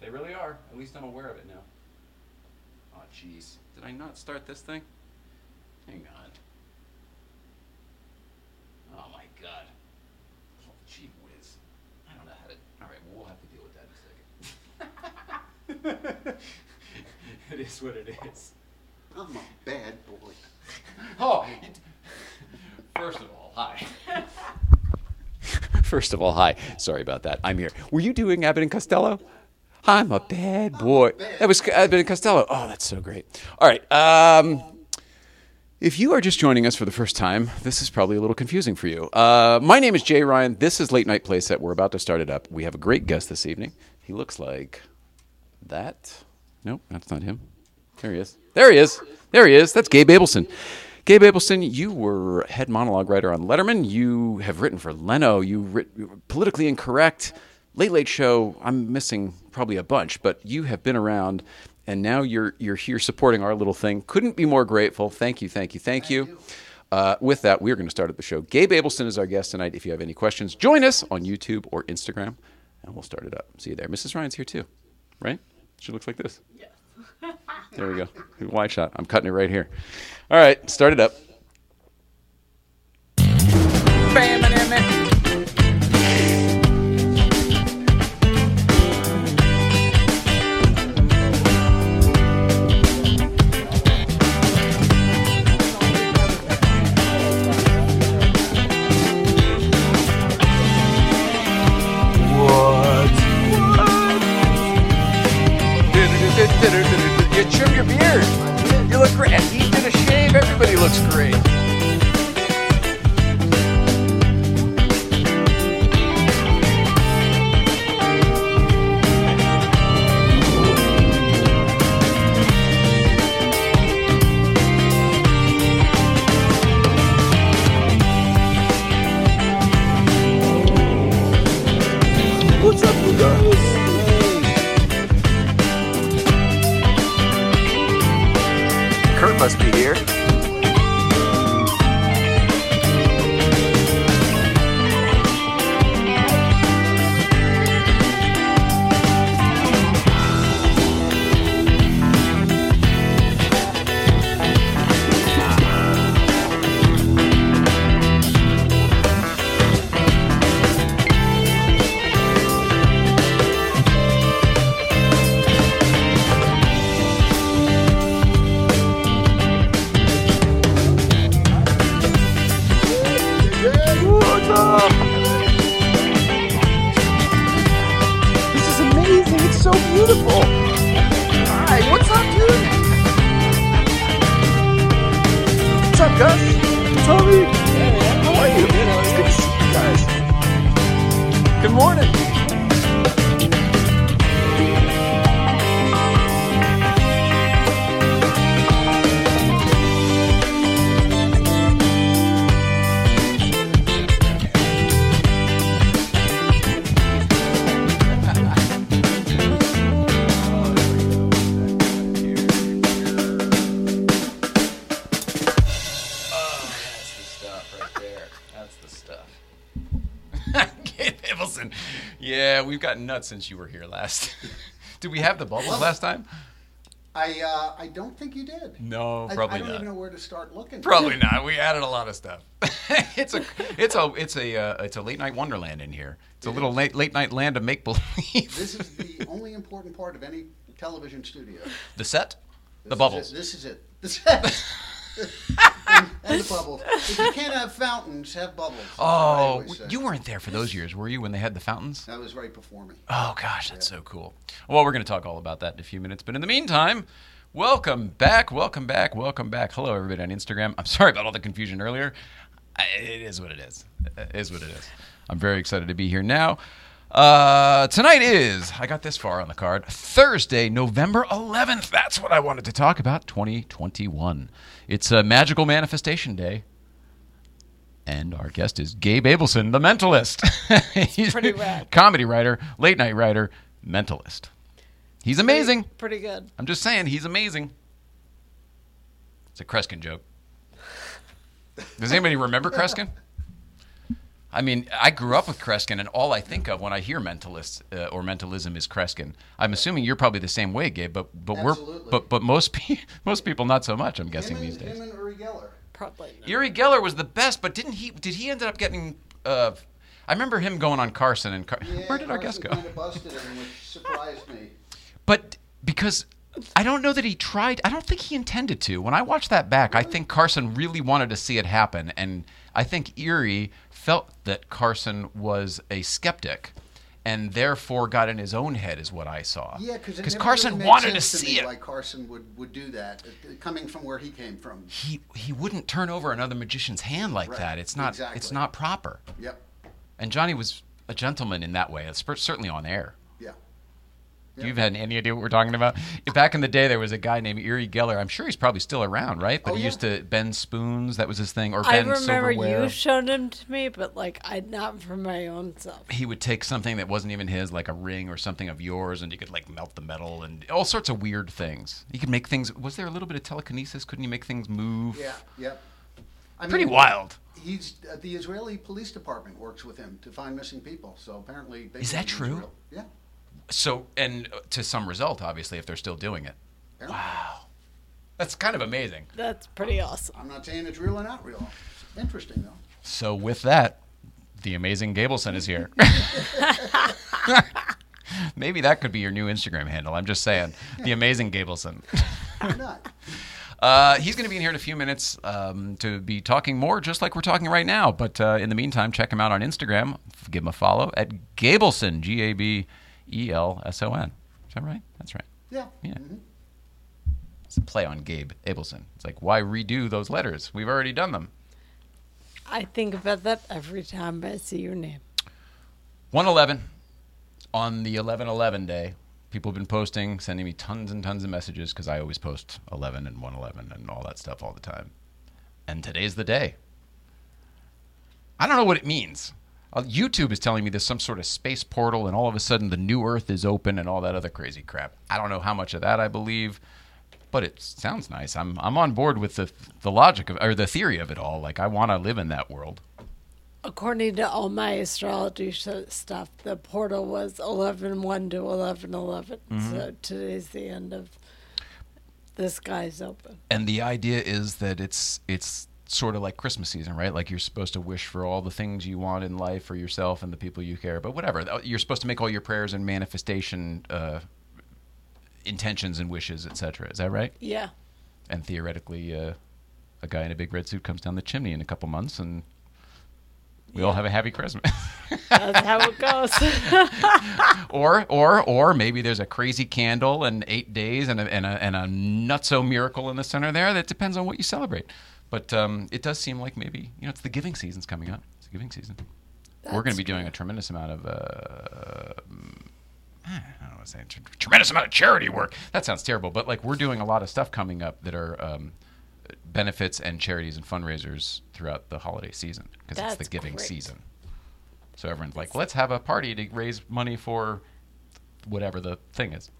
They really are. At least I'm aware of it now. Oh, jeez. Did I not start this thing? Hang on. Oh my god. Oh, gee whiz. I don't know how to. All right, well, we'll have to deal with that in a second. it is what it is. I'm a bad boy. Oh, it- first of all, hi. First of all, hi. Sorry about that. I'm here. Were you doing Abbott and Costello? I'm a bad boy. That was Abbott and Costello. Oh, that's so great. All right. Um, if you are just joining us for the first time, this is probably a little confusing for you. Uh, my name is Jay Ryan. This is Late Night Playset. We're about to start it up. We have a great guest this evening. He looks like that. Nope, that's not him. There he is. There he is. There he is. That's Gabe Abelson. Gabe Abelson, you were head monologue writer on Letterman. You have written for Leno. You writ politically incorrect. Late Late Show. I'm missing probably a bunch, but you have been around, and now you're you're here supporting our little thing. Couldn't be more grateful. Thank you, thank you, thank, you. Uh, with that, we're going to start at the show. Gabe Abelson is our guest tonight. If you have any questions, join us on YouTube or Instagram, and we'll start it up. See you there. Mrs. Ryan's here too, right? She looks like this. Yeah. There we go. Wide shot. I'm cutting it right here. All right, start it up. Trim your beard. You look great. He did a shave. Everybody looks great. Be here. We've gotten nuts since you were here last. Did we have the bubbles last time? I uh, I don't think you did. No, I, probably I don't not. even know where to start looking. Probably not. We added a lot of stuff. it's a it's a it's a uh, it's a late night wonderland in here. It's a little late late night land of make believe. This is the only important part of any television studio. the set, the bubbles. It. This is it. This and, and the bubbles. If you can't have fountains, have bubbles. That's what I Oh, you weren't there for those years, were you? When they had the fountains? That was right before me. Oh gosh, that's so cool. Well, we're going to talk all about that in a few minutes, but in the meantime, welcome back, welcome back, welcome back. Hello, everybody on Instagram. I'm sorry about all the confusion earlier. It is what it is. It is what it is. I'm very excited to be here now. Uh, tonight is I got this far on the card. Thursday, November 11th. That's what I wanted to talk about. 2021. It's a magical manifestation day. And our guest is Gabe Abelson, the mentalist. He's pretty rad. Comedy writer, late night writer, mentalist. He's amazing. Pretty good. I'm just saying, he's amazing. It's a Kreskin joke. Does anybody remember Kreskin? I mean, I grew up with Kreskin, and all I think of when I hear mentalist uh, or mentalism is Kreskin. I'm assuming you're probably the same way, Gabe, but but Absolutely. we're but but most pe- most people not so much. I'm guessing Him and, these days. him and Uri Geller. Probably not. Uri Geller was the best, but didn't he? Did he end up getting? Uh, I remember him going on Carson, and Car- Yeah, where did our guest go? Kind of busted him, which surprised me. But because I don't know that he tried. I don't think he intended to. When I watched that back, I think Carson really wanted to see it happen, and I think Uri felt that Carson was a skeptic, and therefore got in his own head, is what I saw. Yeah, because Carson really wanted to see me it. Why Carson would, would do that, uh, coming from where he came from. he he wouldn't turn over another magician's hand like Right, that. It's not it's not proper. Yep. And Johnny was a gentleman in that way. Certainly on air. Yeah. You've had any idea what we're talking about? Back in the day, there was a guy named Uri Geller. I'm sure he's probably still around, right? But Oh, he yeah. used to bend spoons. That was his thing. Or I remember silverware. you showed him to me, but like I not for my own self. he would take something that wasn't even his, like a ring or something of yours, and you could like melt the metal and all sorts of weird things. He could make things. Was there a little bit of telekinesis? Couldn't he make things move? Yeah. Yep. I Pretty mean, wild. He's uh, the Israeli police department works with him to find missing people. So apparently, they Is that true? Israel. Yeah. So, and uh, to some result, obviously, if they're still doing it. Wow. That's kind of amazing. That's pretty awesome. I'm not saying it's real or not real. Interesting though. So, with that, the amazing Gableson is here. Maybe that could be your new Instagram handle. I'm just saying. The amazing Gableson. Why not? Uh, he's going to be in here in a few minutes um, to be talking more, just like we're talking right now. But uh, in the meantime, check him out on Instagram. Give him a follow at Gableson, G A B E L S O N. Is that right? That's right. Yeah. Yeah. Mhm. It's a play on Gabe Abelson. It's like, why redo those letters? We've already done them. I think about that every time I see your name. 111 on the 1111 day. People have been posting, sending me tons and tons of messages because I always post 11 and 111 and all that stuff all the time. And today's the day. I don't know what it means. Uh, YouTube is telling me there's some sort of space portal and all of a sudden the new Earth is open and all that other crazy crap. I don't know how much of that I believe, but it sounds nice. I'm I'm on board with the the logic of or the theory of it all. Like I want to live in that world. According to all my astrology stuff, the portal was 11 1 to 11 11. Mm-hmm. So today's the end of the sky's open. and the idea is that it's it's sort of like Christmas season, right? Like you're supposed to wish for all the things you want in life for yourself and the people you care, but whatever. You're supposed to make all your prayers and manifestation uh, intentions and wishes, etc. Is that right? Yeah. And theoretically, uh, a guy in a big red suit comes down the chimney in a couple months, and we all have a happy Christmas. That's how it goes. or or or maybe there's a crazy candle and eight days and a, and a, and a nutso miracle in the center there. That depends on what you celebrate. But um, it does seem like maybe you know it's the giving season's coming up. It's the giving season. We're going to be doing a tremendous amount of. Uh, I don't what to say. tr- Tremendous amount of charity work. That sounds terrible, but like we're doing a lot of stuff coming up that are um, benefits and charities and fundraisers throughout the holiday season because it's the giving great. season. So everyone's like, let's have a party to raise money for whatever the thing is.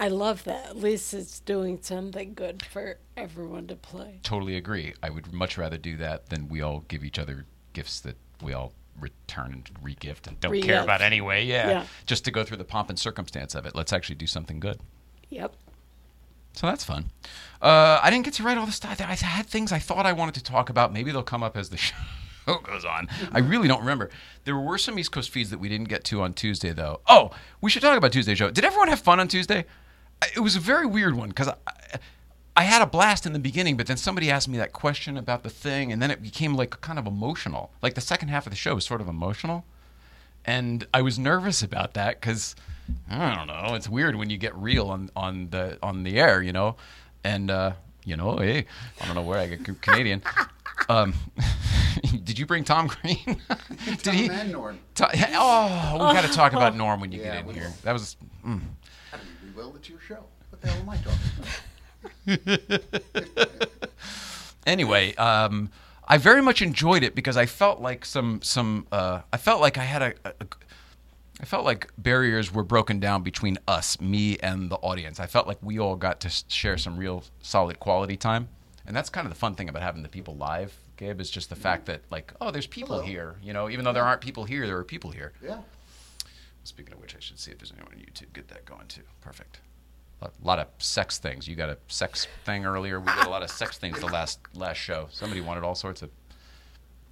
I love that. At least it's doing something good for everyone to play. Totally agree. I would much rather do that than we all give each other gifts that we all return and re-gift and don't care Re-gift. about anyway. Yeah. Yeah. Just to go through the pomp and circumstance of it. Let's actually do something good. Yep. So that's fun. Uh, I didn't get to write all the stuff. I had things I thought I wanted to talk about. Maybe they'll come up as the show goes on. I really don't remember. There were some East Coast feeds that we didn't get to on Tuesday, though. Oh, we should talk about Tuesday show. Did everyone have fun on Tuesday? It was a very weird one because I, I had a blast in the beginning, but then somebody asked me that question about the thing, and then it became like kind of emotional. Like the second half of the show was sort of emotional and I was nervous about that because I don't know. It's weird when you get real on on the on the air, you know, and uh, you know, hey, I don't know where I get Canadian. Um, did you bring Tom Green? did Tom he? and Norm. To- oh, we got to talk about Norm when you Yeah, get in here. That was. Mm. Mean. It's your show. What the hell am I talking about? anyway, um, I very much enjoyed it because I felt like some some uh, I felt like I had a, a, I felt like barriers were broken down between us, me, and the audience. I felt like we all got to share some real solid quality time, and that's kind of the fun thing about having the people live Gabe is just the fact that like, oh, there's people Hello. here. You know, even though there aren't people here, there are people here. Yeah. Speaking of which, I should see if there's anyone on YouTube. Get that going too. Perfect. A lot of sex things. You got a sex thing earlier. We got a lot of sex things the last last show. Somebody wanted all sorts of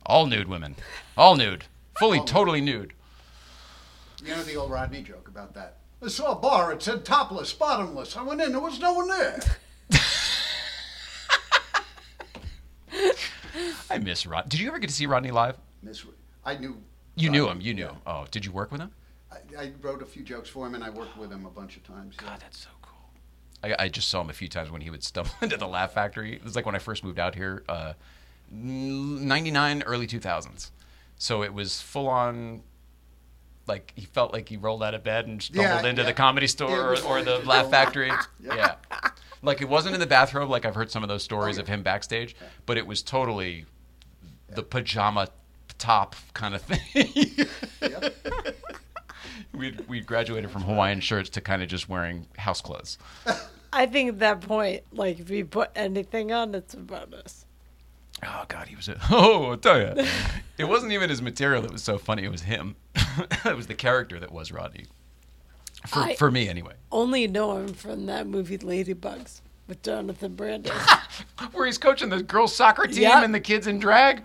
all nude women, all nude, fully, All totally nude. You know the old Rodney joke about that. I saw a bar. It said topless, bottomless. I went in. There was no one there. I miss Rod. Did you ever get to see Rodney live? Miss, I knew. You knew him. You knew yeah. him. Oh, did you work with him? I, I wrote a few jokes for him, and I worked with him a bunch of times. yeah. God, that's so cool. I, I just saw him a few times when he would stumble into the Laugh Factory. It was like when I first moved out here, uh, 99, early 2000s. So it was full on, like, he felt like he rolled out of bed and stumbled Yeah, into yeah. the comedy Yeah, store it or, was or the like- Laugh Factory. Yeah. yeah. Like, it wasn't in the bathrobe, like I've heard some of those stories Oh, yeah. of him backstage, but it was totally the pajama top kind of thing. Yep. we we graduated from Hawaiian shirts to kind of just wearing house clothes. I think at that point, like if you put anything on, it's a bonus. Oh God, he was a oh, I'll tell you, it wasn't even his material that was so funny. It was him. it was the character that was Rodney. For I- for me anyway, Only know him from that movie Ladybugs with Jonathan Brandis. where he's coaching the girls soccer team Yep. and the kids in drag.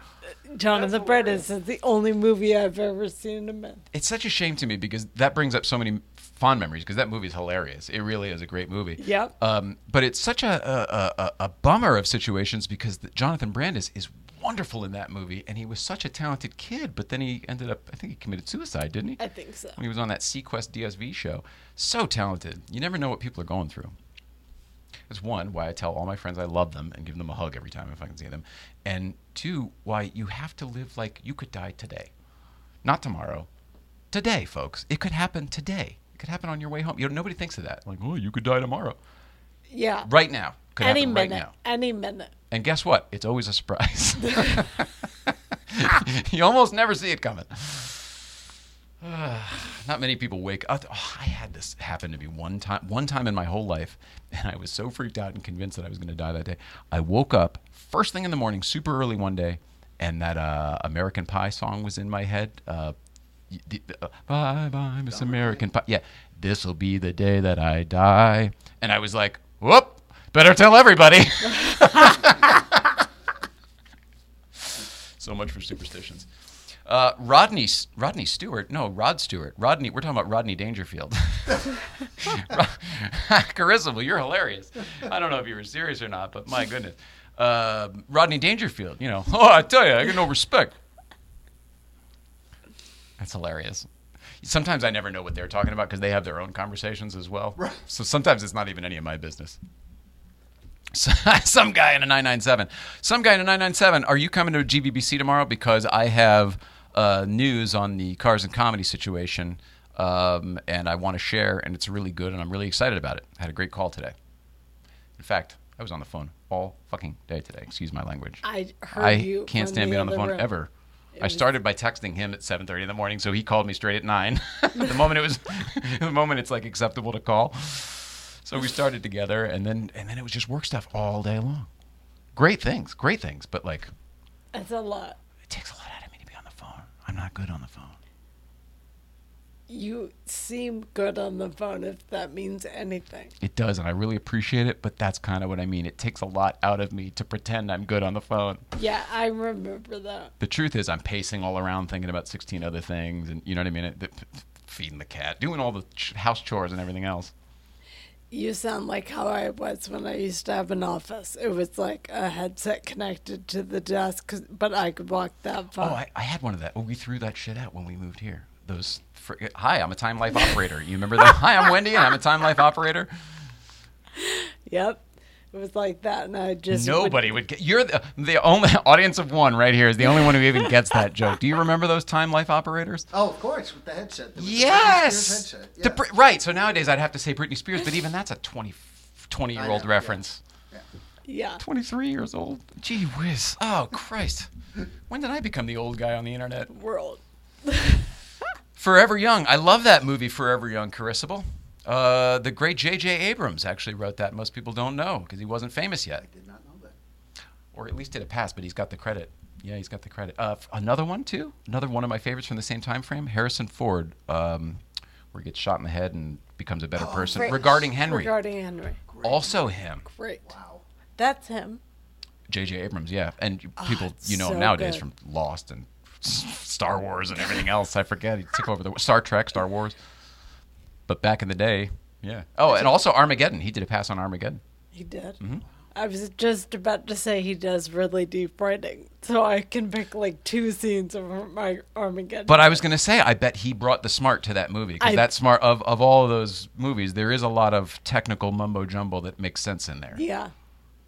Jonathan Brandis is the only movie I've ever seen him in. It's such a shame to me because that brings up so many fond memories because that movie is hilarious. It really is a great movie. Yep. Um, but it's such a, a, a, a bummer of situations because the, Jonathan Brandis is wonderful in that movie and he was such a talented kid, but then he ended up, I think he committed suicide, didn't he? I think so. when he was on that SeaQuest DSV show. So talented. You never know what people are going through. That's one, why I tell all my friends I love them and give them a hug every time if I can see them. And two, why you have to live like you could die today. Not tomorrow. Today, folks. It could happen today. It could happen on your way home. You know, nobody thinks of that. Like, oh, you could die tomorrow. Yeah. Right now. Could Any happen right minute. now. Any minute. And guess what? It's always a surprise. you almost never see it coming. Not many people wake up. Oh, I had this happen to me one time. One time in my whole life, and I was so freaked out and convinced that I was going to die that day. I woke up first thing in the morning, super early one day, and that uh, American Pie song was in my head. Uh, the- uh, bye bye, Miss American Pie. Yeah, this will be the day that I die. And I was like, whoop, better tell everybody. So much for superstitions. Uh, Rodney Rodney Stewart, no Rod Stewart. Rodney, we're talking about Rodney Dangerfield. Well, you're hilarious. I don't know if you were serious or not, but my goodness, uh, Rodney Dangerfield. You know, oh, I tell you, I get no respect. That's hilarious. Sometimes I never know what they're talking about because they have their own conversations as well. Right. So sometimes it's not even any of my business. Some guy in a 997. Some guy in a 997. Are you coming to GBBC tomorrow? Because I have uh, news on the cars and comedy situation, um, and I want to share, and it's really good, and I'm really excited about it. I had a great call today. In fact, I was on the phone all fucking day today. Excuse my language. I heard I you. can't stand being on the phone room. ever. I was- started by texting him at 7:30 in the morning, so he called me straight at nine. the moment it was, the moment it's like acceptable to call. So we started together, and then and then it was just work stuff all day long. Great things, great things, but like It's a lot. it takes a lot out of me to be on the phone. I'm not good on the phone. You seem good on the phone if that means anything. It does, and I really appreciate it. But that's kind of what I mean. It takes a lot out of me to pretend I'm good on the phone. Yeah, I remember that. The truth is, I'm pacing all around, thinking about 16 other things, and you know what I mean. It, it- feeding the cat, doing all the ch- house chores and everything else. You sound like how I was when I used to have an office. It was like a headset connected to the desk, but I could walk that far. Oh, I, I had one of that. Oh, we threw that shit out when we moved here. Those. Fr- Hi, I'm a time life operator. You remember that? Hi, I'm Wendy, and I'm a time life operator. Yep. It was like that, and I just Nobody would get. You're the, the only audience of one right here is the only one who even gets that joke. Do you remember those time life operators? Oh, of course, with the headset. The- with the Yes. Headset. Yeah. Brit- right. So nowadays I'd have to say Britney Spears, but even that's a 20, 20 year old know, yeah. reference. Yeah. 23 years old. Gee whiz. Oh, Christ. When did I become the old guy on the internet? World. Forever Young. I love that movie, Forever Young, Carissable. Uh, the great J.J. Abrams actually wrote that. Most people don't know because he wasn't famous yet. I did not know that. or at least did a pass, but he's got the credit. Yeah, he's got the credit. Uh, f- another one too. Another one of my favorites from the same time frame. Harrison Ford, um, where he gets shot in the head and becomes a better person. Great. Regarding Henry, Regarding Henry. also him. Great. Wow. That's him. J.J. Abrams, yeah, and you- people it's you know him so nowadays good. from Lost and Star Wars and everything else. I forget he took over the Star Trek, Star Wars. But back in the day, yeah. Oh, and also Armageddon. He did a pass on Armageddon. He did. Mm-hmm. I was just about to say he does really deep writing, so I can pick like two scenes of my Armageddon. But I was going to say, I bet he brought the smart to that movie because that smart of of all of those movies, there is a lot of technical mumbo jumbo that makes sense in there, yeah,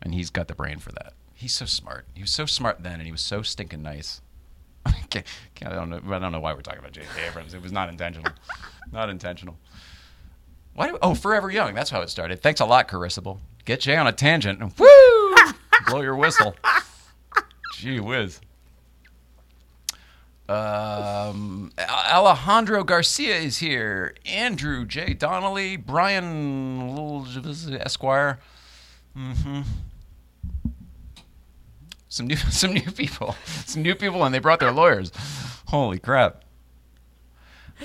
and he's got the brain for that. He's so smart. He was so smart then, and he was so stinking nice. I don't know. I don't know why we're talking about J.J. Abrams. It was not intentional. not intentional. Why do? Oh, Forever Young. That's how it started. Thanks a lot, Carissable. Get Jay on a tangent. and Woo! Blow your whistle. Gee whiz. Um, Alejandro Garcia is here. Andrew J. Donnelly, Brian Esquire. Mm-hmm. Some new, some new people, some new people, and they brought their lawyers. Holy crap!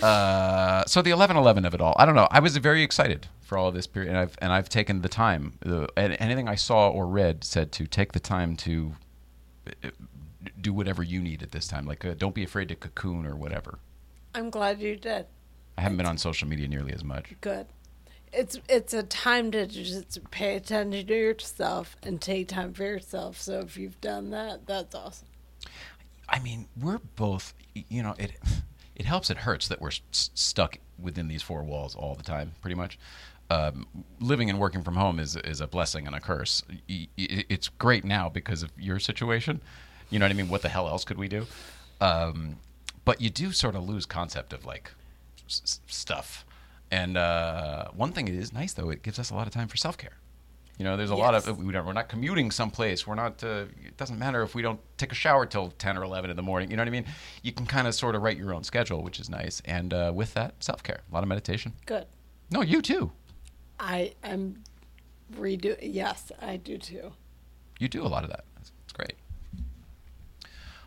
Uh, so the eleven eleven of it all. I don't know. I was very excited for all of this period, and I've and I've taken the time. Uh, and anything I saw or read said to take the time to uh, do whatever you need at this time. Like, uh, don't be afraid to cocoon or whatever. I'm glad you did. I haven't been on social media nearly as much. Good. It's it's a time to just pay attention to yourself and take time for yourself. So if you've done that, that's awesome. I mean, we're both, you know, it it helps. It hurts that we're s- stuck within these four walls all the time, pretty much. Um, living and working from home is is a blessing and a curse. It's great now because of your situation. You know what I mean? What the hell else could we do? Um, but you do sort of lose concept of like s- stuff. And uh, one thing it is nice though, it gives us a lot of time for self care. You know, there's a lot of we don't, we're not commuting someplace. We're not. Uh, it doesn't matter if we don't take a shower till ten or eleven in the morning. You know what I mean? You can kind of sort of write your own schedule, which is nice. And uh, with that, self care, a lot of meditation. Good. No, you too. I am redo. Yes, I do too. You do a lot of that. That's, that's great.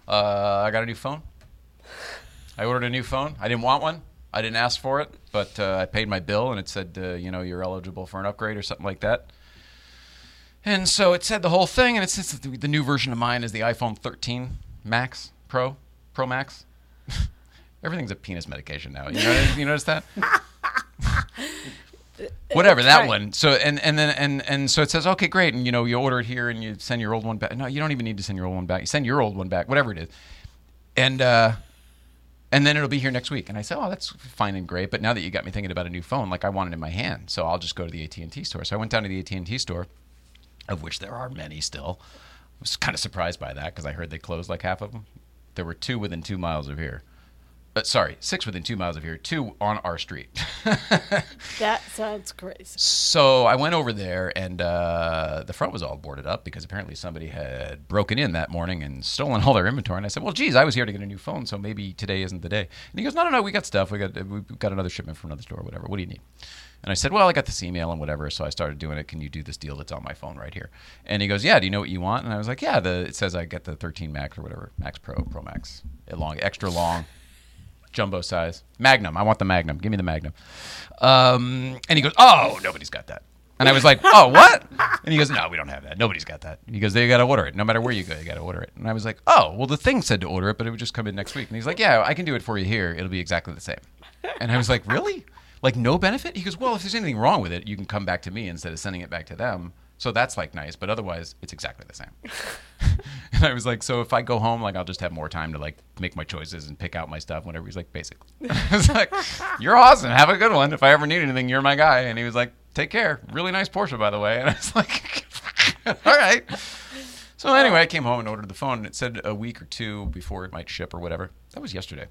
Uh, I got a new phone. I ordered a new phone. I didn't want one. I didn't ask for it, but uh, I paid my bill and it said, uh, you know, you're eligible for an upgrade or something like that. And so it said the whole thing, and it says the new version of mine is the iPhone 13 Max Pro, Pro Max. Everything's a penis medication now. You notice, you notice that? Whatever that Right. one. So and and then and and so it says okay, great, and you know you order it here and you send your old one back. No, you don't even need to send your old one back. You send your old one back, whatever it is, and uh, and then it'll be here next week. And I said, oh, that's fine and great. But now that you got me thinking about a new phone, like I want it in my hand, so I'll just go to the AT and T store. So I went down to the AT and T store, of which there are many still. I was kind of surprised by that because I heard they closed like half of them. There were two within two miles of here. Uh, sorry, six within two miles of here, two on our street. That sounds crazy. So I went over there, and uh, the front was all boarded up because apparently somebody had broken in that morning and stolen all their inventory. And I said, "Well, geez, I was here to get a new phone, so maybe today isn't the day." And he goes, "No, no, no, we got stuff. We got we got another shipment from another store, whatever. What do you need?" And I said, "Well, I got this email and whatever." So I started doing it. Can you do this deal that's on my phone right here? And he goes, "Yeah. Do you know what you want?" And I was like, "Yeah." The it says I get the 13 Max or whatever, Max Pro, Pro Max, long, extra long jumbo size. Magnum. I want the Magnum. Give me the Magnum. Um, and he goes, Oh, nobody's got that. And I was like, Oh, what? And he goes, No, we don't have that. Nobody's got that. He goes, They got to order it. No matter where you go, you got to order it. And I was like, Oh, well, the thing said to order it, but it would just come in next week. And he's like, Yeah, I can do it for you here. It'll be exactly the same. And I was like, Really? Like, no benefit? He goes, Well, if there's anything wrong with it, you can come back to me instead of sending it back to them. So that's like nice, but otherwise, it's exactly the same. and I was like, so if I go home, like I'll just have more time to like make my choices and pick out my stuff, whatever. He's like, basically. I was like, you're awesome. Have a good one. If I ever need anything, you're my guy. And he was like, take care. Really nice Porsche, by the way. And I was like, all right. So anyway, I came home and ordered the phone, and it said a week or two before it might ship or whatever. That was yesterday.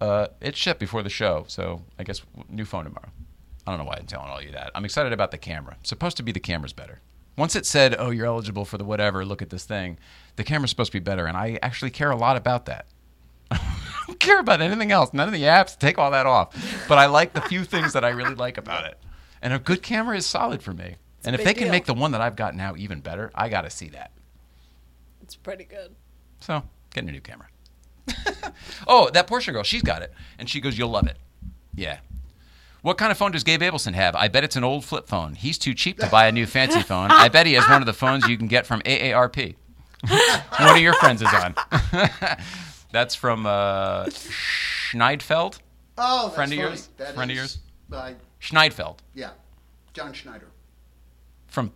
Uh, it shipped before the show, so I guess new phone tomorrow. I don't know why I'm telling all you that. I'm excited about the camera. It's supposed to be the camera's better. Once it said, "Oh, you're eligible for the whatever," look at this thing. The camera's supposed to be better, and I actually care a lot about that. I don't care about anything else. None of the apps. Take all that off. But I like the few things that I really like about it. And a good camera is solid for me. And if they can deal. make the one that I've got now even better, I got to see that. It's pretty good. So, getting a new camera. oh, that Porsche girl, she's got it. And she goes, You'll love it. Yeah. What kind of phone does Gabe Abelson have? I bet it's an old flip phone. He's too cheap to buy a new fancy phone. I bet he has one of the phones you can get from AARP. one of your friends is on. That's from uh, Schneidfeld. Oh, that's Friend of funny. yours? That Friend of yours? Uh, Schneidfeld yeah, John Schneider. from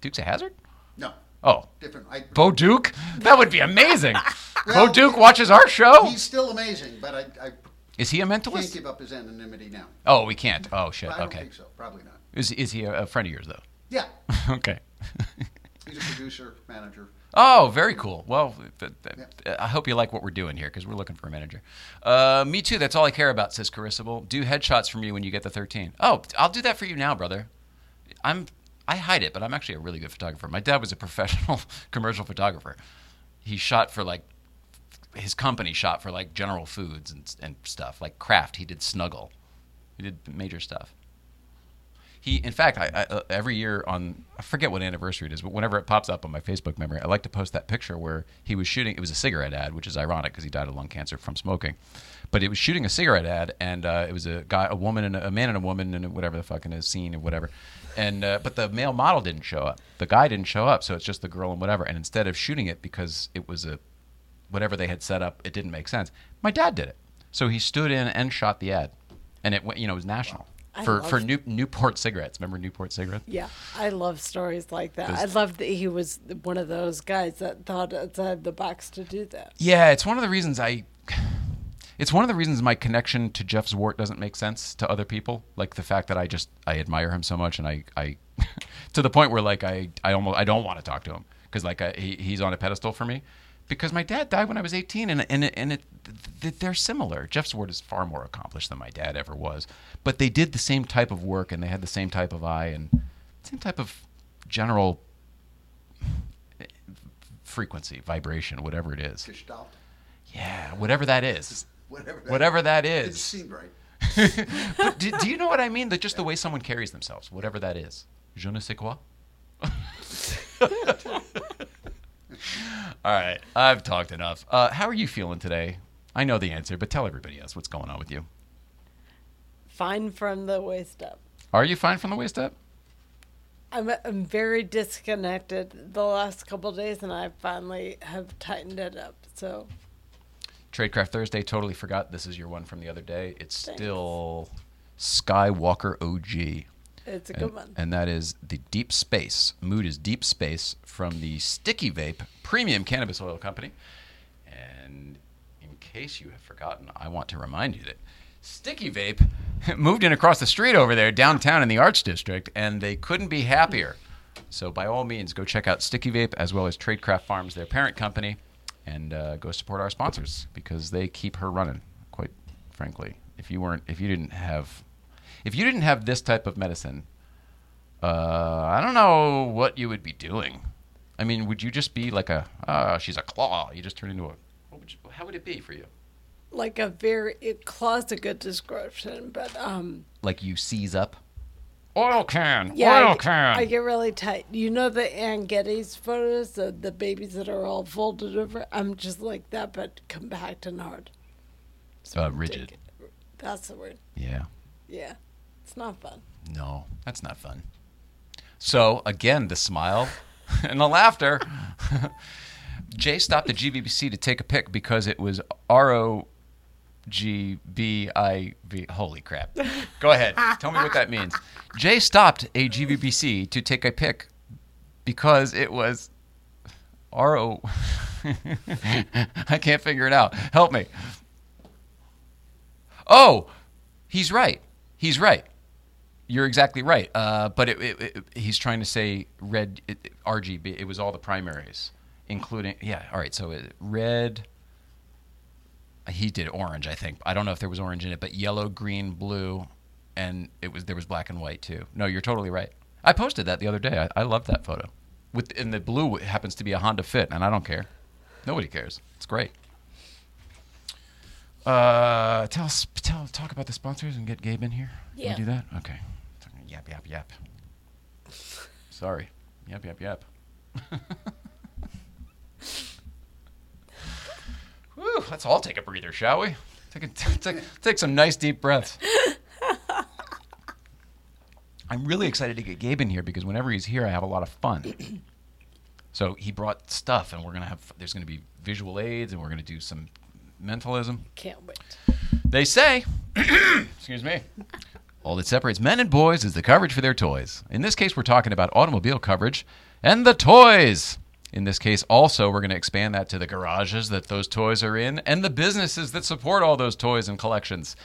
Dukes of Hazzard? No, Oh, different. I, Bo Duke? That would be amazing. Well, Bo Duke watches our show? he's still amazing, but I, I Is he a mentalist? can't give up his anonymity now. Oh, we can't. Oh, shit. But I don't Okay. think so. Probably not. Is, is he a, friend of yours, though? Yeah, okay. he's a producer, manager. Oh, very cool. Well, th- th- Yeah. I hope you like what we're doing here because we're looking for a manager. Uh, me too. That's all I care about, says Carissable. Do headshots for me when you get the 13. Oh, I'll do that for you now, brother. I'm. I hide it, but I'm actually a really good photographer. My dad was a professional commercial photographer. He shot for like his company shot for like General Foods and and stuff like Kraft. He did Snuggle. He did major stuff. He, in fact, I, I, uh, every year on I forget what anniversary it is, but whenever it pops up on my Facebook memory, I like to post that picture where he was shooting. It was a cigarette ad, which is ironic because he died of lung cancer from smoking. But it was shooting a cigarette ad, and uh, it was a guy, a woman, and a, a man and a woman, and whatever the fucking is scene or whatever. And uh, but the male model didn't show up. The guy didn't show up, so it's just the girl and whatever. And instead of shooting it because it was a whatever they had set up, it didn't make sense. My dad did it, so he stood in and shot the ad, and it went, you know, it was national I for for New, Newport cigarettes. Remember Newport cigarettes? Yeah, I love stories like that. Those- I love that he was one of those guys that thought outside the box to do that. Yeah, it's one of the reasons I. It's one of the reasons my connection to Jeff Zwart doesn't make sense to other people. Like the fact that I just I admire him so much, and I I to the point where like I I almost I don't want to talk to him because like I, he he's on a pedestal for me. Because my dad died when I was 18, and and and it, th- they're similar. Jeff Zwart is far more accomplished than my dad ever was, but they did the same type of work, and they had the same type of eye, and same type of general frequency, vibration, whatever it is. Gestalt, Yeah, whatever that is. Whatever. That, Whatever that It is. seemed right. But do, do you know what I mean? That just the way someone carries themselves, whatever that is. Je ne sais quoi. All right, I've talked enough. Uh, how are you feeling today? I know the answer, but tell everybody else what's going on with you. Fine from the waist up. Are you fine from the waist up? I'm I'm very disconnected the last couple days, and I finally have tightened it up. So Tradecraft Thursday, totally forgot. This is your one from the other day. It's Thanks. still Skywalker OG. it's a and, good one. and that is the Deep Space. Mood is Deep Space from the Sticky Vape Premium Cannabis Oil Company. And in case you have forgotten, I want to remind you that Sticky Vape moved in across the street over there downtown in the Arts District, and they couldn't be happier. So by all means, go check out Sticky Vape as well as Tradecraft Farms, their parent company, and uh, go support our sponsors because they keep her running. Quite frankly, if you weren't, if you didn't have, if you didn't have this type of medicine, uh, I don't know what you would be doing. I mean, would you just be like a, ah, she's a claw? You just turn into a, what would you, how would it be for you? Like a very it, claw's a good description, but um Like you seize up? Oil can, yeah, oil I, can. I get really tight. You know the Anne Geddes photos, the the babies that are all folded over. I'm just like that, but compact and hard. So Uh, rigid. That's the word. yeah. Yeah, it's not fun. No, that's not fun. So again, the smile and the laughter. Jay stopped the GVBC to take a pic because it was R O G B I V. Holy crap! Go ahead, tell me what that means. Jay stopped a GVBC to take a pic because it was R O. I can't figure it out. Help me. Oh, he's right. He's right. You're exactly right. Uh, but it, it, it, he's trying to say red RGB. It was all the primaries, including yeah. All right. So red. He did orange, I think. I don't know if there was orange in it, but yellow, green, blue, and it was there was black and white too. No, you're totally right. I posted that the other day. I, I love that photo. With and the blue happens to be a Honda Fit, and I don't care. Nobody cares. It's great. Uh, tell us, tell, talk about the sponsors and get Gabe in here. Can Yeah. we do that? Okay. Yap, yap, yap. Sorry. Yap, yap, yap. let's all take a breather, shall we? Take, a, take, take some nice deep breaths. I'm really excited to get Gabe in here because whenever he's here, I have a lot of fun. so he brought stuff, and we're gonna have. There's gonna be visual aids, and we're gonna do some mentalism. Can't wait. They say, excuse me, all that separates men and boys is the coverage for their toys. In this case, we're talking about automobile coverage and the toys. In this case, also, we're going to expand that to the garages that those toys are in and the businesses that support all those toys and collections.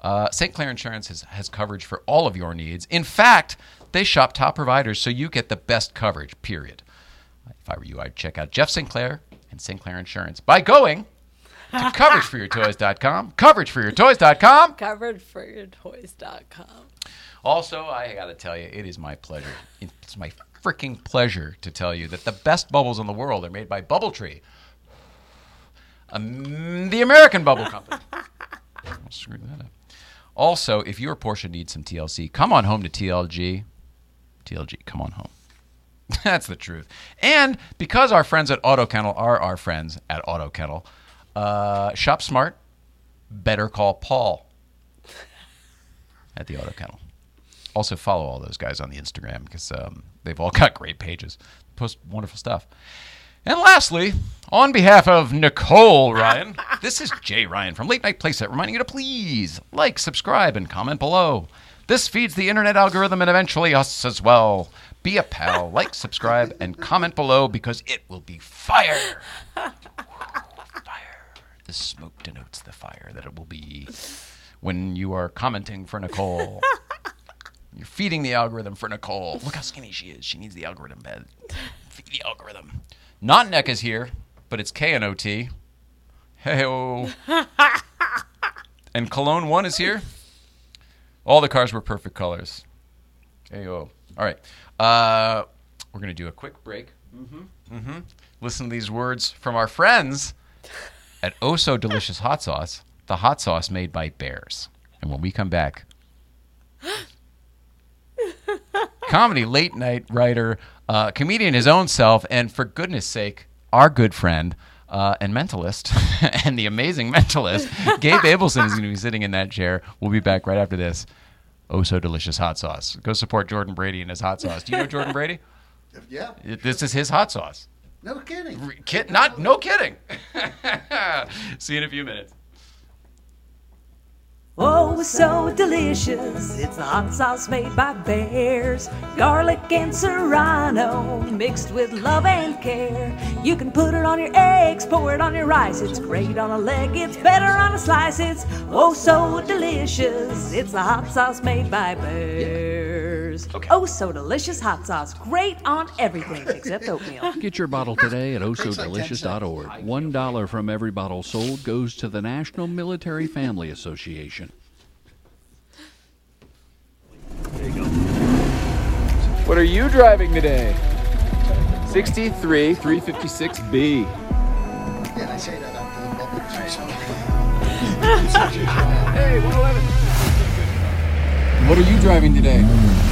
Uh, St. Clair Insurance has, has coverage for all of your needs. In fact, they shop top providers so you get the best coverage, period. If I were you, I'd check out Jeff Sinclair and St. Clair Insurance by going to coverageforyourtoys.com. Coverageforyourtoys.com. Coveredforyourtoys.com. Also, I got to tell you, it is my pleasure. It's my freaking pleasure to tell you that the best bubbles in the world are made by Bubble Tree, um, the American Bubble Company. I'll screw that up. Also, if your Porsche needs some TLC, come on home to TLG. TLG, come on home. That's the truth. And because our friends at Auto Kennel are our friends at Auto Kennel, uh, shop smart, better call Paul at the Auto Kennel. Also, follow all those guys on the Instagram because um, they've all got great pages, post wonderful stuff. And lastly, on behalf of Nicole Ryan, this is Jay Ryan from Late Night Playset reminding you to please like, subscribe, and comment below. This feeds the internet algorithm and eventually us as well. Be a pal, like, subscribe, and comment below because it will be fire. fire. The smoke denotes the fire that it will be when you are commenting for Nicole. You're feeding the algorithm for Nicole. Look how skinny she is. She needs the algorithm bed. Feed the algorithm. Not neck is here, but it's K N O T. Hey And Cologne 1 is here. All the cars were perfect colors. Hey All right. Uh, we're going to do a quick break. Mm-hmm. Mm-hmm. Listen to these words from our friends at Oh So Delicious Hot Sauce, the hot sauce made by bears. And when we come back, comedy late night writer, uh, comedian his own self, and for goodness sake, our good friend uh, and mentalist and the amazing mentalist, Gabe Abelson is going to be sitting in that chair. We'll be back right after this. Oh, so delicious hot sauce. Go support Jordan Brady and his hot sauce. Do you know Jordan Brady? Yeah. This is his hot sauce. No kidding. Kid, not no kidding. See you in a few minutes. Oh, so delicious. It's the hot sauce made by bears. Garlic and serrano mixed with love and care. You can put it on your eggs, pour it on your rice. It's great on a leg, it's better on a slice. It's oh, so delicious. It's the hot sauce made by bears. Okay. Oh, so delicious hot sauce. Great on everything except oatmeal. Get your bottle today at osodelicious.org. Oh one dollar from every bottle sold goes to the National Military Family Association. What are you driving today? 63 356B. Yeah, I say that after the bubble Hey, 111. What are you driving today?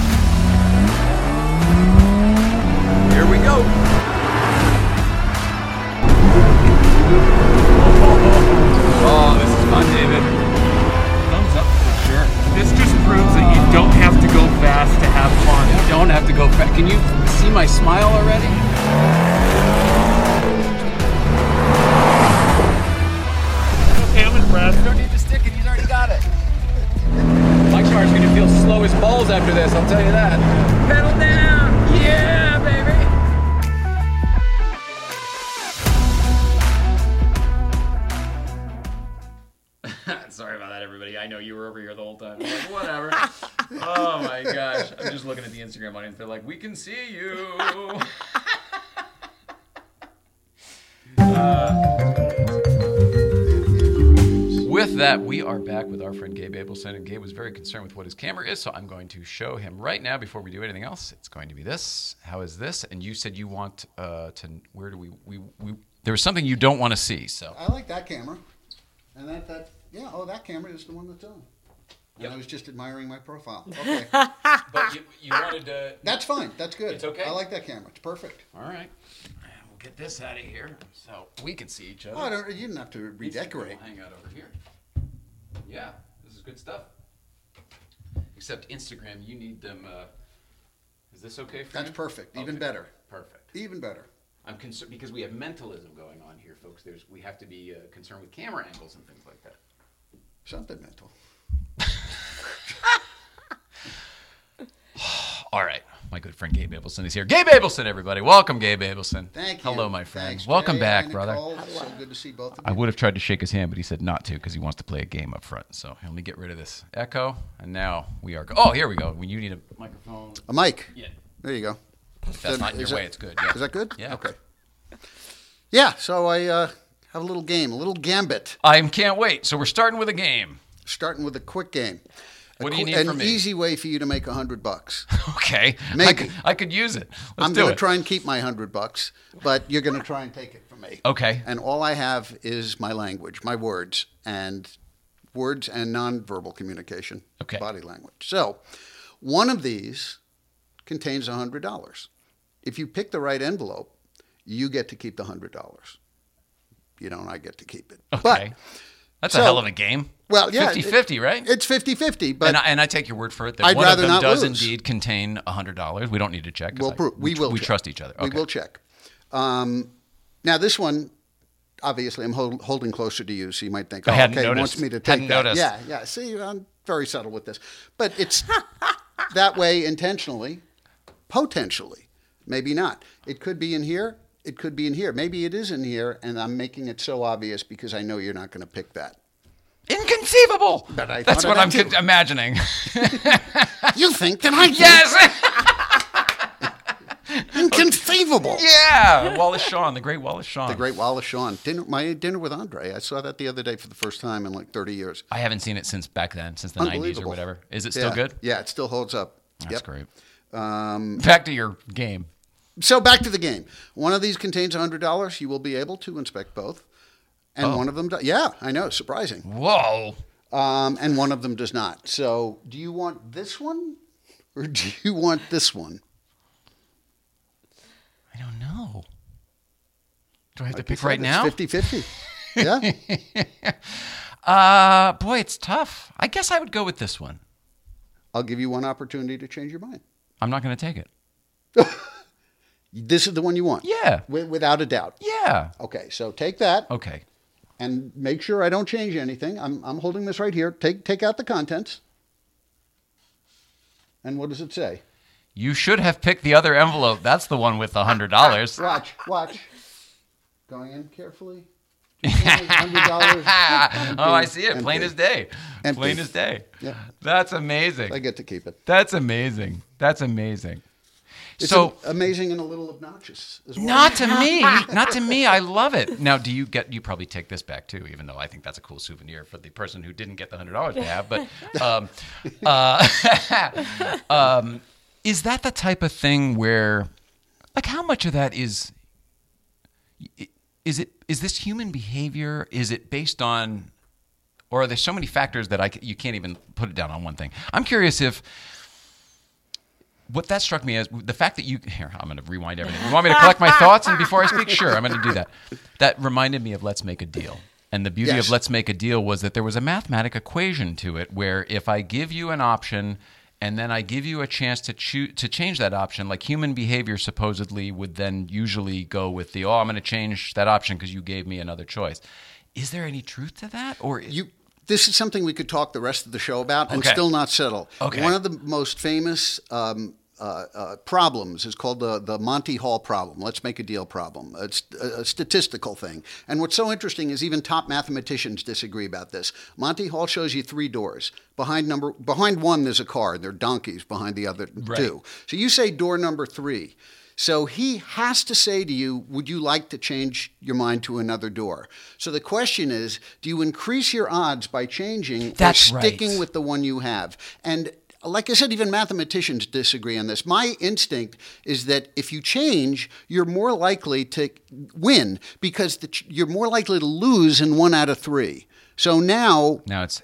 Here we go. Oh, this is fun, David. Thumbs up for sure. This just proves that you don't have to go fast to have fun. You don't have to go fast. Can you see my smile already? Okay, I'm impressed. Don't need to stick it. He's already got it. My car's gonna feel slow as balls after this. I'll tell you that. Pedal down. Sorry about that, everybody. I know you were over here the whole time. I'm like, whatever. oh my gosh. I'm just looking at the Instagram audience. They're like, we can see you. With that, we are back with our friend Gabe Abelson, and Gabe was very concerned with what his camera is, so I'm going to show him right now before we do anything else. It's going to be this. How is this? And you said you want uh, to. Where do we, we? We there was something you don't want to see. So I like that camera. And that, that, yeah, oh, that camera is the one that's on. And Yep. I was just admiring my profile. Okay. but you, you wanted to. That's fine. That's good. It's okay? I like that camera. It's perfect. All right. We'll get this out of here so we can see each other. Oh, I don't, you didn't have to Instagram redecorate. will Hang out over here. Yeah, this is good stuff. Except Instagram, you need them. Uh, is this okay for That's you? perfect. Even Okay, better. Perfect. Even better. I'm concerned because we have mentalism going on here, folks. There's we have to be uh, concerned with camera angles and things like that. Something mental. All right. My good friend Gabe Abelson is here. Gabe Abelson, everybody. Welcome, Gabe Abelson. Thank you. Hello, my friend. Thanks, Welcome Jay back, and brother. Nicole. So good to see both of I you. would have tried to shake his hand, but he said not to because he wants to play a game up front. So let me get rid of this echo. And now we are. Go- oh, here we go. When you need a microphone. A mic. Yeah. There you go. If that's not in your is way, it's good. Yeah. Is that good? Yeah. Okay. Yeah. So I uh, have a little game, a little gambit. I can't wait. So we're starting with a game. Starting with a quick game. A What do you qu- need An from me? easy way for you to make a hundred bucks. Okay. I Maybe. could, I could use it. Let's I'm going to try and keep my hundred bucks, but you're going to try and take it from me. Okay. And all I have is my language, my words, and words and nonverbal communication, Okay. body language. So, one of these contains a hundred dollars. If you pick the right envelope, you get to keep the hundred dollars. You don't. I get to keep it. Okay. But That's so- a hell of a game. well, yeah, 50 50, right? It's 50-50, but and, I, and I take your word for it that I'd one rather of them does lose. indeed contain $100. We don't need to check. We'll I- pro- we tr- will We check. trust each other. Okay. We will check. Um, now, this one, obviously, I'm hold, holding closer to you, so you might think, I oh, hadn't okay, he noticed. wants me to take Hadn't that. noticed. Yeah, yeah. See, I'm very subtle with this, but it's that way intentionally, potentially, maybe not. It could be in here. It could be in here. Maybe it is in here, and I'm making it so obvious because I know you're not going to pick that. Inconceivable. But I That's what I'm con- imagining. You think that I think yes. inconceivable. yeah. Wallace Shawn, the great Wallace Shawn. The great Wallace Shawn. Dinner, my dinner with Andre. I saw that the other day for the first time in like 30 years. I haven't seen it since back then, since the 90s or whatever. Is it still yeah. good? Yeah, it still holds up. That's Yep. great. Um, Back to your game. So back to the game. One of these contains $100. You will be able to inspect both. And Oh. one of them, do- yeah, I know, surprising. Whoa. Um, and one of them does not. So do you want this one or do you want this one? I don't know. Do I have to Like pick right now? It's 50 50. Yeah. Uh, boy, it's tough. I guess I would go with this one. I'll give you one opportunity to change your mind. I'm not going to take it. This is the one you want. Yeah. Wi- without a doubt. Yeah. Okay, so take that. Okay. and make sure I don't change anything. I'm, I'm holding this right here. Take take out the contents. And what does it say? You should have picked the other envelope. That's the one with the hundred dollars. Watch, watch. Going in carefully. $100. oh, I see it. Plain as day. Empty. Plain as day. Yeah. That's amazing. I get to keep it. That's amazing. That's amazing. It's so, a- amazing and a little obnoxious as well. not to me. Not to me. I love it. Now, do you get? You probably take this back too, even though I think that's a cool souvenir for the person who didn't get the hundred dollars to have. But, um, uh, um, is that the type of thing where, like, how much of that is? Is it? Is this human behavior? Is it based on? Or are there so many factors that I c- you can't even put it down on one thing? I'm curious if what that struck me as the fact that you here i'm going to rewind everything you want me to collect my thoughts and before i speak sure i'm going to do that that reminded me of let's make a deal and the beauty Yes. of let's make a deal was that there was a mathematic equation to it where if i give you an option and then i give you a chance to choose to change that option like human behavior supposedly would then usually go with the oh i'm going to change that option because you gave me another choice is there any truth to that or You. This is something we could talk the rest of the show about and Okay. still not settle. Okay. One of the most famous um, uh, uh, problems is called the, the Monty Hall problem. Let's make a deal problem. It's a, a statistical thing. And what's so interesting is even top mathematicians disagree about this. Monty Hall shows you three doors. Behind number behind one there's a car. There are donkeys behind the other two. So you say door number three. So he has to say to you, Would you like to change your mind to another door? So the question is, do you increase your odds by changing That's or sticking right. with the one you have? And like I said, even mathematicians disagree on this. My instinct is that if you change, you're more likely to win because the, ch- you're more likely to lose in one out of three. So now, now it's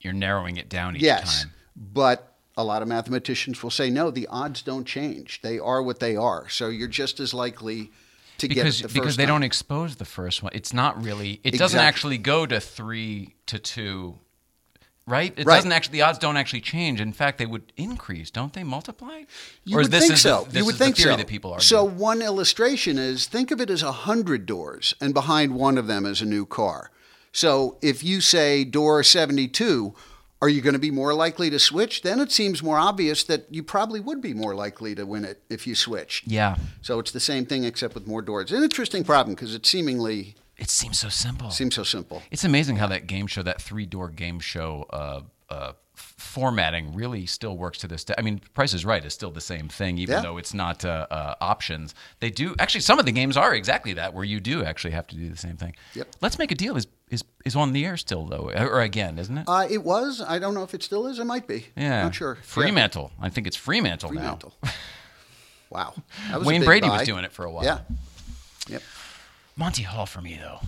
you're narrowing it down each yes, time but a lot of mathematicians will say no, the odds don't change. They are what they are. So you're just as likely to because get it the because they time. don't expose the first one. It's not really. It doesn't actually go to three to two, right? It Right. doesn't actually. The odds don't actually change. In fact, they would increase, don't they? Multiply? You or would this think is so. This you would think the theory so. that people argue. So one illustration is think of it as a hundred doors, and behind one of them is a new car. So if you say door seventy-two, are you going to be more likely to switch? Then it seems more obvious that you probably would be more likely to win it if you switched. yeah, So it's the same thing except with more doors. An interesting problem because it seemingly it seems so simple. seems so simple. It's amazing how that game show, that three door game show uh, uh, formatting, really still works to this day. I mean, Price is Right is still the same thing, even Yeah. though it's not uh, uh, options. They do actually. Some of the games are exactly that, where you do actually have to do the same thing. Yep. Let's make a deal. Is is is on the air still though, or again, isn't it? Uh, it was. I don't know if it still is. It might be. yeah, Not sure. Yeah. Fremantle. I think it's Fremantle, now. Fremantle. Wow. That was a Wayne Brady buy. was doing it for a while. Yeah. Yep. Monty Hall for me though.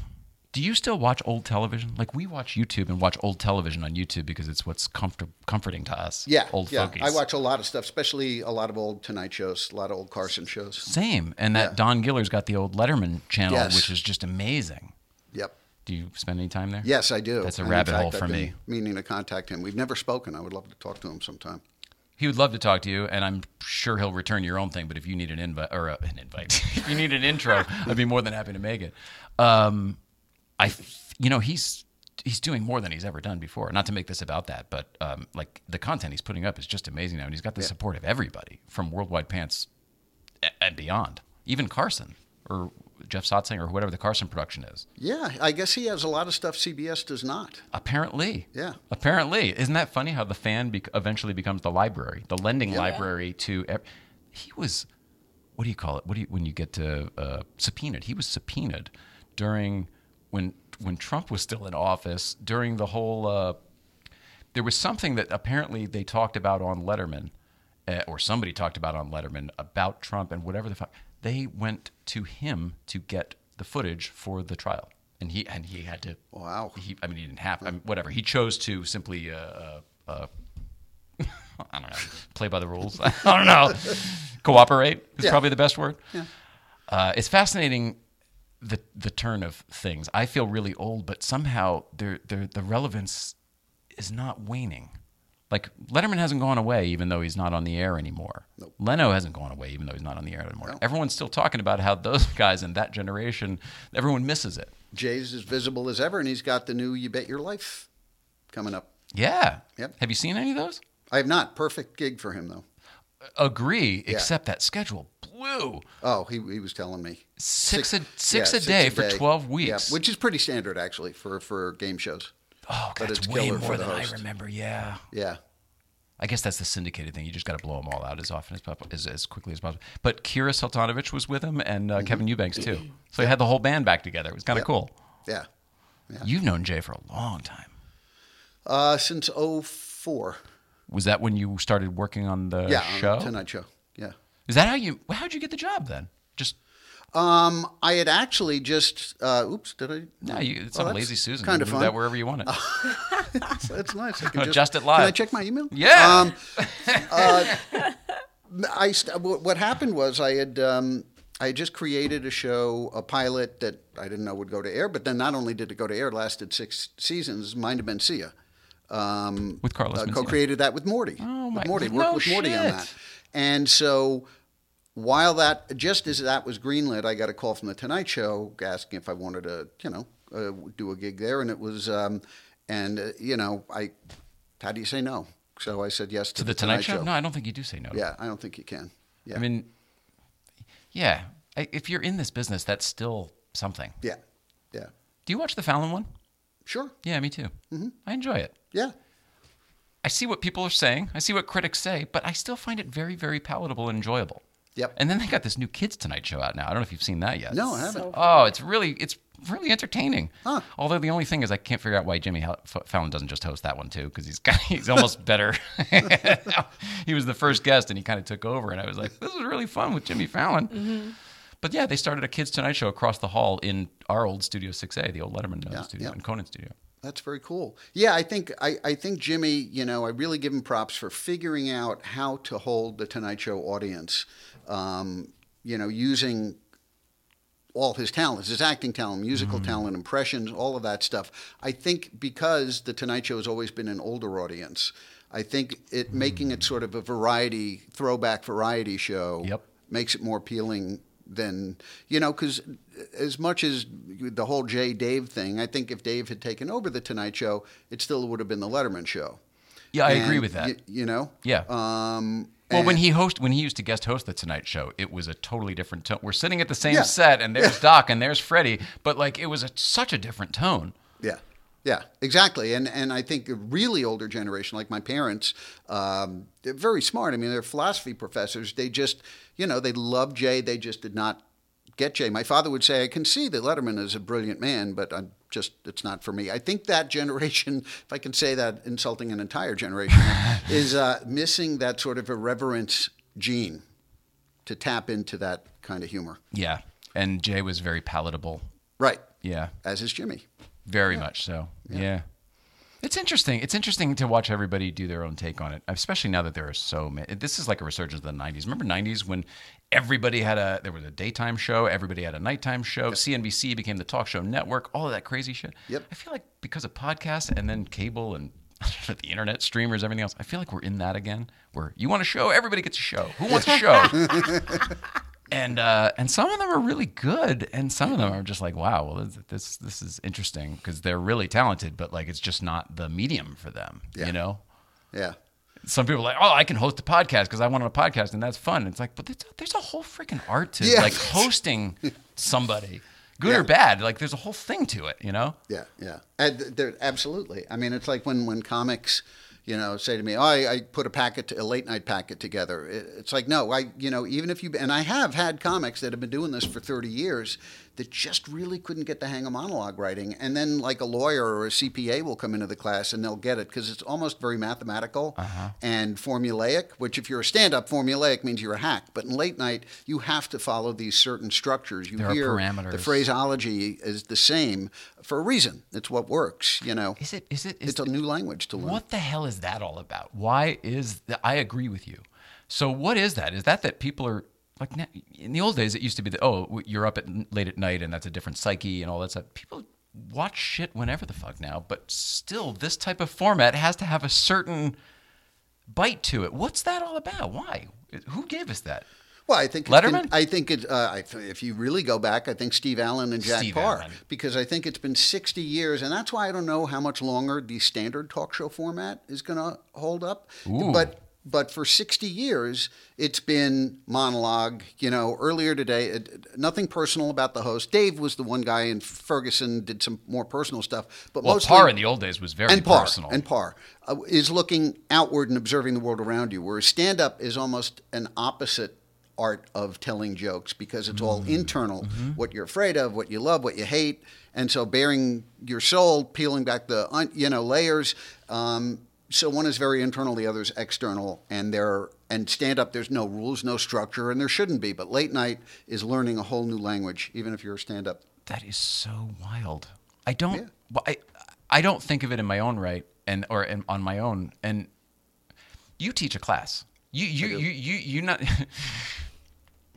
Do you still watch old television? Like we watch YouTube and watch old television on YouTube because it's what's comfort- comforting to us. Yeah, old yeah. fogies. I watch a lot of stuff, especially a lot of old Tonight shows, a lot of old Carson shows. Same, and that Yeah. Don Giller's got the old Letterman channel, Yes. which is just amazing. Yep. Do you spend any time there? Yes, I do. That's a And rabbit fact, hole for me. Meaning to contact him. We've never spoken. I would love to talk to him sometime. He would love to talk to you, and I'm sure he'll return your own thing. But if you need an invite or uh, an invite, if you need an intro, I'd be more than happy to make it. Um, I, you know, he's he's doing more than he's ever done before. Not to make this about that, but um, like the content he's putting up is just amazing now, and he's got the support of everybody from Worldwide Pants and beyond, even Carson or Jeff Sotzing or whatever the Carson production is. Yeah, I guess he has a lot of stuff CBS does not. Apparently. Yeah. Apparently. Isn't that funny how the fan bec eventually becomes the library, the lending library to. ev- He was, what do you call it? What do you, when you get to uh, subpoenaed? He was subpoenaed during when when Trump was still in office during the whole. Uh, there was something that apparently they talked about on Letterman, uh, or somebody talked about on Letterman about Trump and whatever the fuck. They went to him to get the footage for the trial, and he and he had to. Wow. He, I mean, he didn't have. I mean, whatever. He chose to simply. Uh, uh, uh, I don't know. Play by the rules. I don't know. Cooperate is Yeah. probably the best word. Uh, it's fascinating the the turn of things. I feel really old, but somehow there the relevance is not waning. Like Letterman hasn't gone away, even though he's not on the air anymore. Leno hasn't gone away, even though he's not on the air anymore. Everyone's still talking about how those guys in that generation, everyone misses it. Jay's as visible as ever, and he's got the new "You Bet Your Life" coming up. Yeah. Yep. Have you seen any of those? I have not. Perfect gig for him though. Agree, except that schedule blew. Oh, he, he was telling me Six a- yeah, six a day for 12 Yeah, weeks. which is pretty standard actually for for game shows. Oh, But that's it's way killer more for the than I remember. Yeah. Yeah, I guess that's the syndicated thing. You just got to blow them all out as often as, possible, as as quickly as possible. But Kira Sultanovich was with him, and uh, Mm-hmm. Kevin Eubanks too. So he had the whole band back together. It was kind of Yep. cool. yeah. You've known Jay for a long time. Uh, since 04. Was that when you started working on the yeah, show? on Tonight Show. Yeah. Is that how you? How'd you get the job then? Just Um, I had actually just. Uh, oops, did I? no, you, it's Oh, on Lazy Susan. Kind You of fun. that wherever you want it. That's nice. I can Adjust it Can I live. check my email? Yeah. Um, uh, I st- what what happened was I had um, I had just created a show, a pilot that I didn't know would go to air. But then not only did it go to air, it lasted six seasons. Mind of Mencia. Um, With Carlos uh, co-created that with Morty. Oh, my, with Morty no worked with Morty on that. And so while that, just as that was greenlit, I got a call from the Tonight Show asking if I wanted to, you know, uh, do a gig there, and it was, um, and uh, you know, I, how do you say no? So I said yes to, to the Tonight, Show? No, I don't think you do say no. Yeah, I don't think you can. Yeah. I mean, yeah. I- If you're in this business, that's still something. yeah, yeah, Do you watch the Fallon one? sure, Yeah, me too. Mm-hmm. I enjoy it. yeah. I see what people are saying. I see what critics say, but I still find it very, very palatable and enjoyable. Yep. And then they got this new Kids Tonight show out now. I don't know if you've seen that yet. No, I haven't. So- Oh, it's really, it's really entertaining. Huh. Although the only thing is, I can't figure out why Jimmy Fallon doesn't just host that one too, because he's got, he's almost better. he was the first guest, and he kind of took over, and I was like, this is really fun with Jimmy Fallon. Mm-hmm. But yeah, they started a Kids Tonight show across the hall in our old Studio 6A, the old Letterman Yeah, studio, yeah. and Conan studio. That's very cool. Yeah, I think I, I think Jimmy, you know, I really give him props for figuring out how to hold the Tonight Show audience. Um, you know, using all his talents, his acting talent, musical talent, impressions, all of that stuff. I think because the Tonight Show has always been an older audience, I think it making it sort of a variety, throwback variety show Yep. makes it more appealing than you know because as much as the whole Jay Dave thing, I think if Dave had taken over the Tonight Show, it still would have been the Letterman show. Yeah, I And agree with that. y- you know. Yeah. Um, Well, when he host when he used to guest host the Tonight Show, it was a totally different tone. We're sitting at the same Yeah. set, and there's Doc and there's Freddie, but like it was a, such a different tone. Yeah, yeah, exactly. And and I think a really older generation, like my parents, um, they're very smart. I mean, they're philosophy professors. They just, you know, they love Jay. They just did not get Jay. My father would say, "I can see that Letterman is a brilliant man, but I'm just it's not for me." I think that generation, if I can say that, insulting an entire generation, is uh, missing that sort of irreverence gene to tap into that kind of humor. Yeah, and Jay was very palatable. Right. Yeah, As is Jimmy. very much so. Yeah. It's interesting. It's interesting to watch everybody do their own take on it, especially now that there are so many. This is like a resurgence of the '90s. Remember '90s when everybody had a there was a daytime show, everybody had a nighttime show. CNBC became the talk show network. All of that crazy shit. Yep. I feel like because of podcasts and then cable and the internet streamers, everything else. I feel like we're in that again. Where you want a show, everybody gets a show. Who wants a show? and uh, and some of them are really good, and some of them are just like, wow, well, this this, this is interesting because they're really talented, but like it's just not the medium for them, Yeah. you know. Yeah. Some people are like, oh, I can host a podcast because I want a podcast, and that's fun. It's like, but there's a, there's a whole freaking art to Yeah. like hosting somebody, good Yeah. or bad. Like there's a whole thing to it, you know. Yeah, yeah, uh, and there absolutely. I mean, it's like when when comics, you know, say to me, "Oh, I, I put a packet, a late night packet together." It, it's like, no, I, you know, even if you and I have had comics that have been doing this for thirty years that just really couldn't get the hang of monologue writing, and then like a lawyer or a CPA will come into the class and they'll get it because it's almost very mathematical uh-huh. and formulaic. Which, if you're a stand-up, formulaic means you're a hack. But in late night, you have to follow these certain structures. You There are hear parameters. the phraseology is the same for a reason. It's what works, you know. Is it? Is it? Is It's a new language to learn. What the hell is that all about? Why is that? I agree with you. So what is that? Is that that people are like na- in the old days? It used to be that oh you're up at late at night and that's a different psyche and all that stuff. People watch shit whenever the fuck now, but still this type of format has to have a certain bite to it. What's that all about? Why? Who gave us that? Well, I think it's been- Letterman? I think it. Uh, I if you really go back, I think Steve Allen and Jack Steve Paar, Allen. because I think it's been 60 years, and that's why I don't know how much longer the standard talk show format is going to hold up. Ooh. But but for 60 years, it's been monologue. You know, earlier today, nothing personal about the host. Dave was the one guy, and Ferguson did some more personal stuff. But Well, mostly, Paar in the old days was very and par personal. and par uh, is looking outward and observing the world around you. Whereas stand up is almost an opposite art of telling jokes because it's all Mm-hmm. internal. What you're afraid of, what you love, what you hate, and so bearing your soul, peeling back the you know layers. Um, so one is very internal, the other is external, and there and stand up. There's no rules, no structure, and there shouldn't be. But late night is learning a whole new language, even if you're a stand up. That is so wild. I don't. Yeah. I I don't think of it in my own right and or in, on my own. And you teach a class. You you you you you not.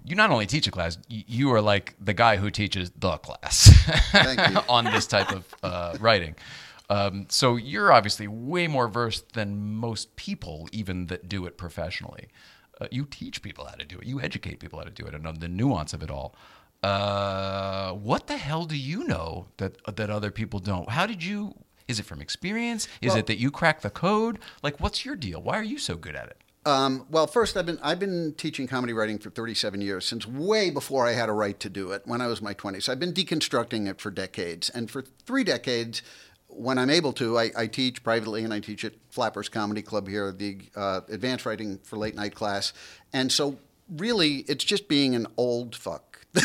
You not only teach a class, you- you are like the guy who teaches the class Thank you. on this type of uh, writing. Um, so you're obviously way more versed than most people, even that do it professionally. Uh, you teach people how to do it. You educate people how to do it and know the nuance of it all. Uh, what the hell do you know that that other people don't? How did you? Is it from experience? Is Well- it that you crack the code? Like, what's your deal? Why are you so good at it? Um, well, first, I've been I've been teaching comedy writing for 37 years, since way before I had a right to do it when I was my 20s. I've been deconstructing it for decades, and for three decades, when I'm able to, I, I teach privately, and I teach at Flappers Comedy Club here, the uh, advanced writing for late night class, and so really, it's just being an old fuck. because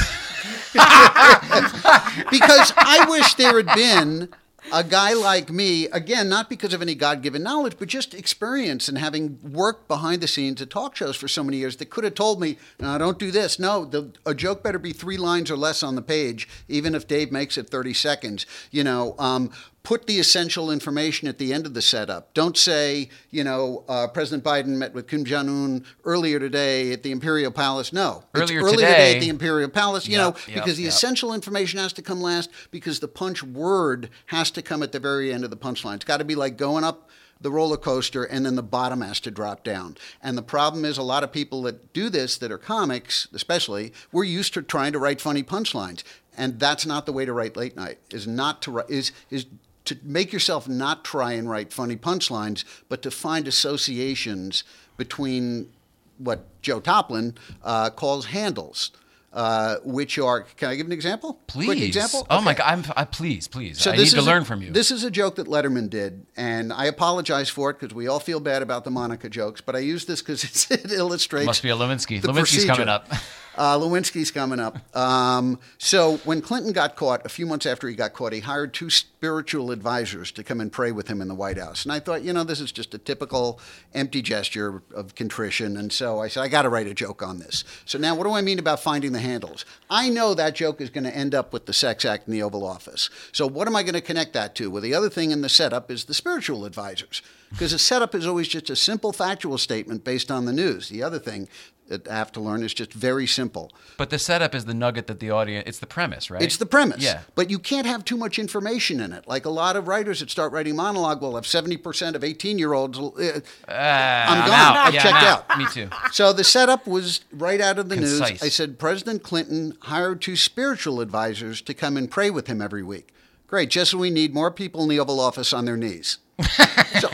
I wish there had been a guy like me, again, not because of any God given knowledge, but just experience and having worked behind the scenes at talk shows for so many years that could have told me, no, don't do this. No, the, a joke better be three lines or less on the page, even if Dave makes it 30 seconds. You know, um, put the essential information at the end of the setup. Don't say, you know, uh, President Biden met with Kim Jong Un earlier today at the Imperial Palace. No, It's Earlier earlier today. at the Imperial Palace. You Yep, know, yep, because the yep. essential information has to come last. Because the punch word has to come at the very end of the punchline. It's got to be like going up the roller coaster and then the bottom has to drop down. And the problem is a lot of people that do this that are comics, especially, we're used to trying to write funny punchlines. And that's not the way to write late night. Is not to is is to make yourself not try and write funny punchlines, but to find associations between what Joe Toplyn uh, calls handles, uh, which are. Can I give an example? Please. Quick example. Oh my God! I'm, I, please, please. So I this need to a- learn from you. This is a joke that Letterman did, and I apologize for it because we all feel bad about the Monica jokes. But I use this because it illustrates. Must be a Lewinsky. Lewinsky's procedure. coming up. Uh, Lewinsky's coming up. Um, so when Clinton got caught, a few months after he got caught, he hired two spiritual advisors to come and pray with him in the White House. And I thought, you know, this is just a typical empty gesture of contrition. And so I said, I got to write a joke on this. So now, what do I mean about finding the handles? I know that joke is going to end up with the sex act in the Oval Office. So what am I going to connect that to? Well, the other thing in the setup is the spiritual advisors. Because the setup is always just a simple factual statement based on the news. The other thing that I have to learn is just very simple. But the setup is the nugget that the audience. It's the premise, right? It's the premise. Yeah. But you can't have too much information in it. Like a lot of writers that start writing monologue will have 70% of 18 year olds. Uh, I'm gone. out. I've Yeah, checked I'm out. out. Me too. So the setup was right out of the news. I said President Clinton hired two spiritual advisors to come and pray with him every week. Great. Just so we need more people in the Oval Office on their knees. So,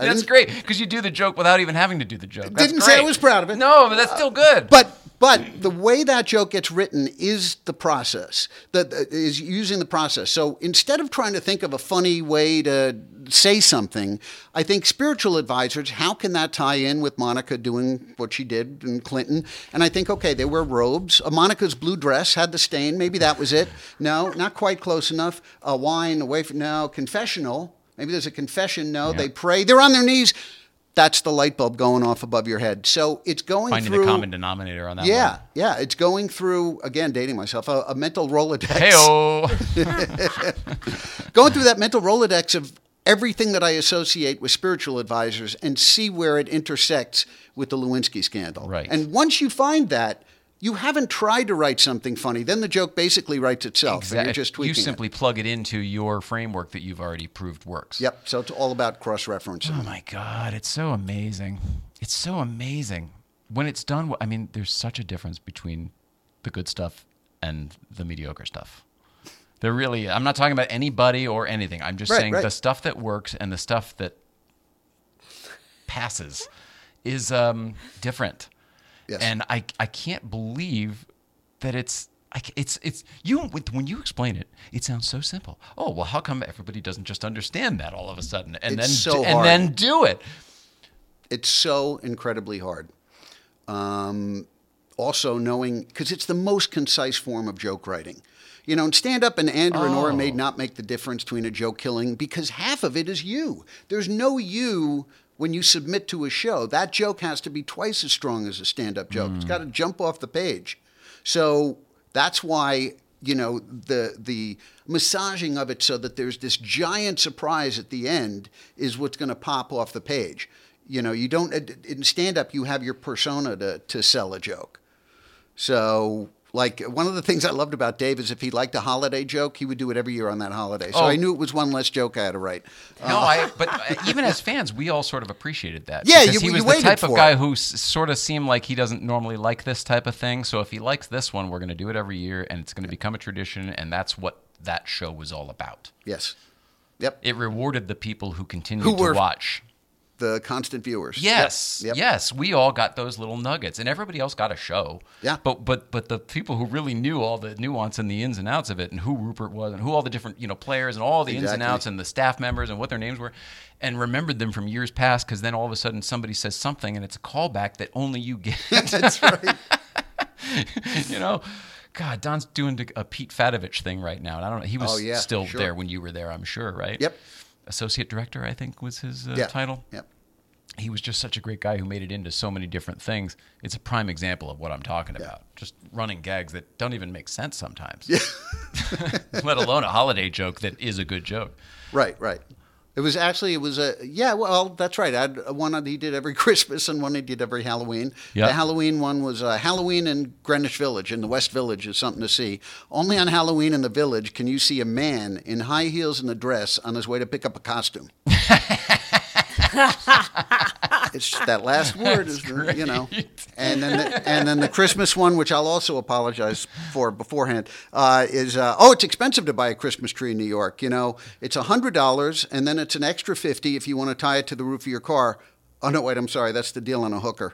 That's great because you do the joke without even having to do the joke. That's Didn't say I was proud of it. No, but that's still good. But but the way that joke gets written is the process. That is using the process. So instead of trying to think of a funny way to say something, I think spiritual advisors. How can that tie in with Monica doing what she did in Clinton? And I think okay, they wear robes. Uh, Monica's blue dress had the stain. Maybe that was it. No, not quite close enough. A wine away from no confessional. Maybe there's a confession. No, they pray. They're on their knees. That's the light bulb going off above your head. So it's going Finding through the common denominator on that yeah, one. yeah. It's going through again, dating myself, a, a mental rolodex. Hey-o. Going through that mental rolodex of everything that I associate with spiritual advisors and see where it intersects with the Lewinsky scandal. Right. And once you find that, you haven't tried to write something funny. Then the joke basically writes itself. And you're just tweaking you it. simply plug it into your framework that you've already proved works. Yep. So it's all about cross referencing. Oh my God, it's so amazing. It's so amazing. When it's done, I mean, there's such a difference between the good stuff and the mediocre stuff. There really, I'm not talking about anybody or anything. I'm just Right, saying right. the stuff that works and the stuff that passes is um, different. Yes. And I, I can't believe that it's, I, it's, it's you when you explain it, it sounds so simple. Oh well, how come everybody doesn't just understand that all of a sudden and It's then so and hard. then do it? It's so incredibly hard. Um, also, knowing because it's the most concise form of joke writing. You know, in stand up and Andrew and Nora may not make the difference between a joke killing because half of it is you. There's no you when you submit to a show. That joke has to be twice as strong as a stand up joke. It's mm. got to jump off the page. So that's why you know the the massaging of it so that there's this giant surprise at the end is what's going to pop off the page. You know, you don't in stand up you have your persona to to sell a joke. So, like one of the things I loved about Dave is if he liked a holiday joke, he would do it every year on that holiday. So Oh. I knew it was one less joke I had to write. No, I. But uh, even as fans, we all sort of appreciated that. Yeah, because you- he you was the type of guy it. who s- sort of seemed like he doesn't normally like this type of thing. So if he likes this one, we're going to do it every year, and it's going to become a tradition, and that's what that show was all about. Yes. Yep. It rewarded the people who continued Who were- to watch. The constant viewers. Yes, Yep. Yep. yes, we all got those little nuggets, and everybody else got a show. Yeah. but but but the people who really knew all the nuance and the ins and outs of it, and who Rupert was, and who all the different you know players, and all the ins and outs, and the staff members, and what their names were, and remembered them from years past, because then all of a sudden somebody says something, and it's a callback that only you get. That's right. you know. God, Don's doing a Pete Fatovich thing right now, and I don't know. He was Oh, yeah, still sure. there when you were there, I'm sure, right? Yep. Associate director, I think, was his uh, Yeah. title Yep. he was just such a great guy who made it into so many different things. It's a prime example of what I'm talking about. Just running gags that don't even make sense sometimes. Yeah. Let alone a holiday joke that is a good joke. Right, right. It was actually it was a yeah. Well, that's right. I had one that he did every Christmas and one he did every Halloween. Yeah. The Halloween one was uh, Halloween in Greenwich Village in the West Village is something to see. Only on Halloween in the Village can you see a man in high heels and a dress on his way to pick up a costume. it's that last word is the, you know, and then the, and then the Christmas one, which I'll also apologize for beforehand, uh, is uh, oh, it's expensive to buy a Christmas tree in New York. You know, it's hundred dollars, and then it's an extra fifty if you want to tie it to the roof of your car. Oh no, wait, I'm sorry, that's the deal on a hooker.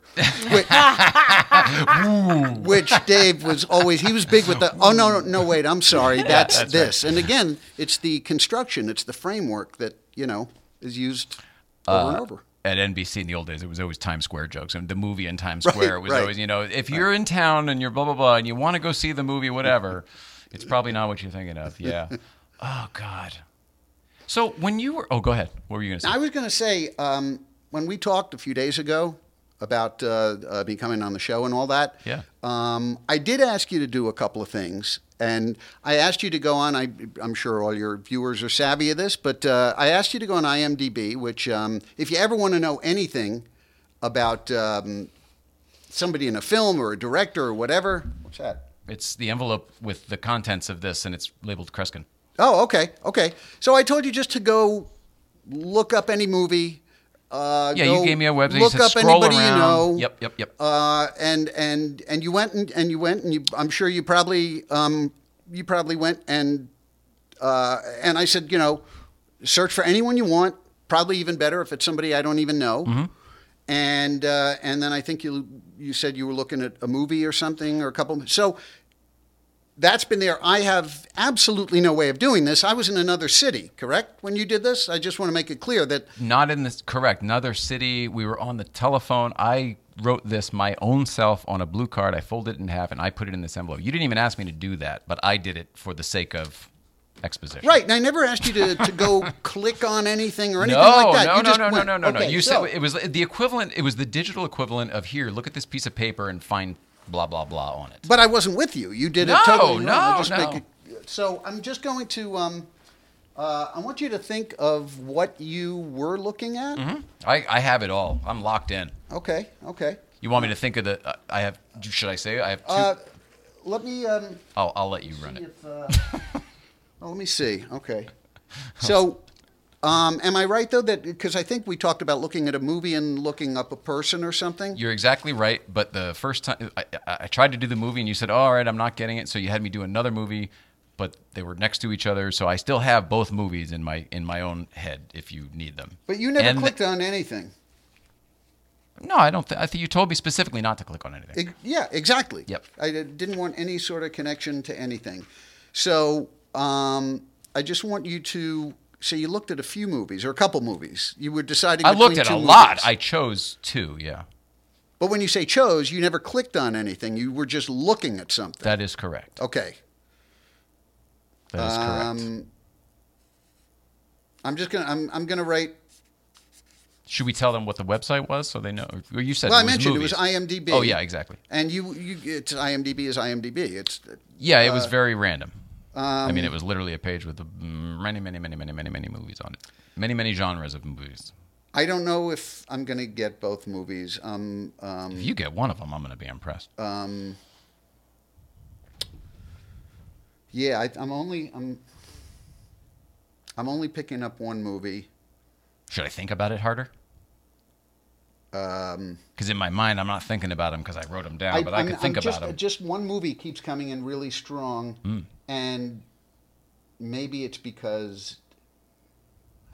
Which, which Dave was always he was big with the oh no no, no wait, I'm sorry, that's, that's this. And again, it's the construction, it's the framework that, you know, is used over and over. At NBC in the old days, it was always Times Square jokes, and the movie in Times Right, Square was right. always, you know, if you're in town and you're blah blah blah, and you want to go see the movie, whatever, it's probably not what you're thinking of. Yeah. Oh God. So when you were, oh, go ahead. What were you going to say? I was going to say um, when we talked a few days ago about uh, uh, me coming on the show and all that. Yeah. Um, I did ask you to do a couple of things, and I asked you to go on. I, I'm sure all your viewers are savvy of this, but uh, I asked you to go on IMDb. Which, um, if you ever want to know anything about um, somebody in a film or a director or whatever, what's that? It's the envelope with the contents of this, and it's labeled Kreskin. Oh, okay, okay. So I told you just to go look up any movie. Uh, Yeah, you gave me a website. Look said up anybody around. you know. Yep, yep, yep. Uh, and and and you went and, and you went and you. I'm sure you probably um, you probably went and uh, and I said you know search for anyone you want. Probably even better if it's somebody I don't even know. Mm-hmm. And uh, and then I think you you said you were looking at a movie or something or a couple. So that's been there. I have absolutely no way of doing this. I was in another city, correct? When you did this, I just want to make it clear that Not in this correct. Another city. We were on the telephone. I wrote this my own self on a blue card. I folded it in half and I put it in this envelope. You didn't even ask me to do that, but I did it for the sake of exposition. right. And I never asked you to, to go click on anything or anything No, like that. no, You no, just no, no, went. no, no, no. Okay, You so- said it was the equivalent. It was the digital equivalent of here. Look at this piece of paper and find blah blah blah on it. But I wasn't with you. You did it totally. no, wrong. I just no. it- so I'm just going to. Um, uh, I want you to think of what you were looking at. I, I have it all. I'm locked in. Okay. Okay. You want me to think of the? Uh, I have. Should I say? I have two. Uh, let me. Um, I'll, I'll let you run it. if, uh, oh, let me see. Okay. So, um, am I right though that because I think we talked about looking at a movie and looking up a person or something? You're exactly right. But the first time I, I, tried to do the movie, and you said, oh, "All right, I'm not getting it." So you had me do another movie, but they were next to each other. So I still have both movies in my in my own head if you need them. But you never And- clicked on anything. No, I don't. Th- I think you told me specifically not to click on anything. Ex- yeah, exactly. Yep. I didn't want any sort of connection to anything. So um, I just want you to say you looked at a few movies or a couple movies. You were deciding. I looked at a two lot. I chose two. Yeah, But when you say chose, you never clicked on anything. You were just looking at something. that is correct. okay. That is correct. Um, I'm just gonna. I'm, I'm gonna write. Should we tell them what the website was so they know? Or you said Well, I mentioned movies. it was IMDb. Oh yeah, exactly. And you, you, it's IMDb is IMDb. It's Yeah, it Uh, was very random. I um, mean, it was literally a page with many, many, many, many, many, many movies on it. Many, many genres of movies. I don't know if I'm gonna get both movies. Um, um, If you get one of them, I'm going to be impressed. Um, yeah, I, I'm only I'm I'm only picking up one movie. Should I think about it harder? Um, Because in my mind, I'm not thinking about them because I wrote them down, but I I'm- can think I'm just, about them. Just one movie keeps coming in really strong, Hmm. And maybe it's because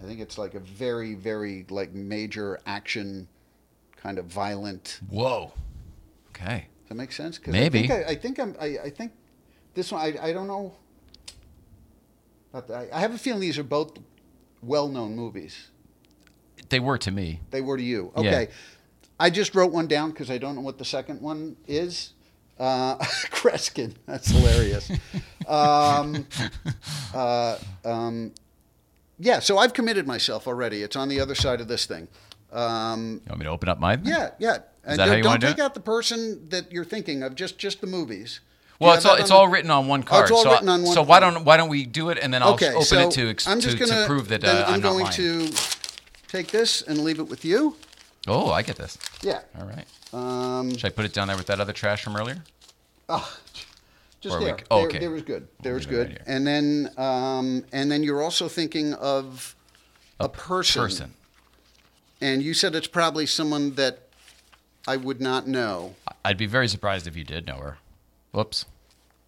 I think it's like a very, very like major action, kind of violent. Whoa. Okay. Does that make sense? Maybe. I think, I, I think I'm. I, I think this one. I, I don't know. But I, I have a feeling these are both well-known movies. They were to me. They were to you. Yeah. Okay. I just wrote one down because I don't know what the second one is. Uh, Kreskin. That's hilarious. um, uh, um, yeah, so I've committed myself already. It's on the other side of this thing. Um, You want me to open up my? yeah, yeah. And that how don't you don't do take it? out the person that you're thinking of, just just the movies. Well, it's all it's the- all written on one card. it's all so written on one so why don't why don't we do it and then I'll okay, open so it to, ex- I'm just to, gonna, to prove that uh, I'm, I'm, not going lying. to take this and leave it with you. Oh, I get this. Yeah. All right. Um, Should I put it down there with that other trash from earlier? just Or we there. c- oh, there, okay. there was good. There was it right good. and then, um, and then you're also thinking of a, person. Person. And you said it's probably someone that I would not know. I'd be very surprised if you did know her. Whoops.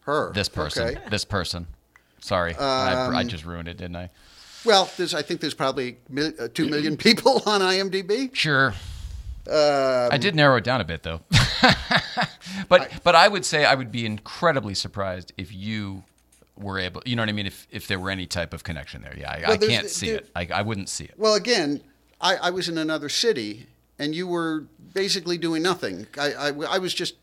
Her. This person. Okay. Um, This person. Sorry, I, I just ruined it, didn't I? Well, there's, I think there's probably mil, uh, two million people on IMDb. Sure. Um, I did narrow it down a bit though. but but I would say I would be incredibly surprised if you were able. You know what I mean? If if there were any type of connection there, yeah, I, Well, I can't see there- it. I, I wouldn't see it. Well, again, I, I was in another city, and you were basically doing nothing. I, I, I was just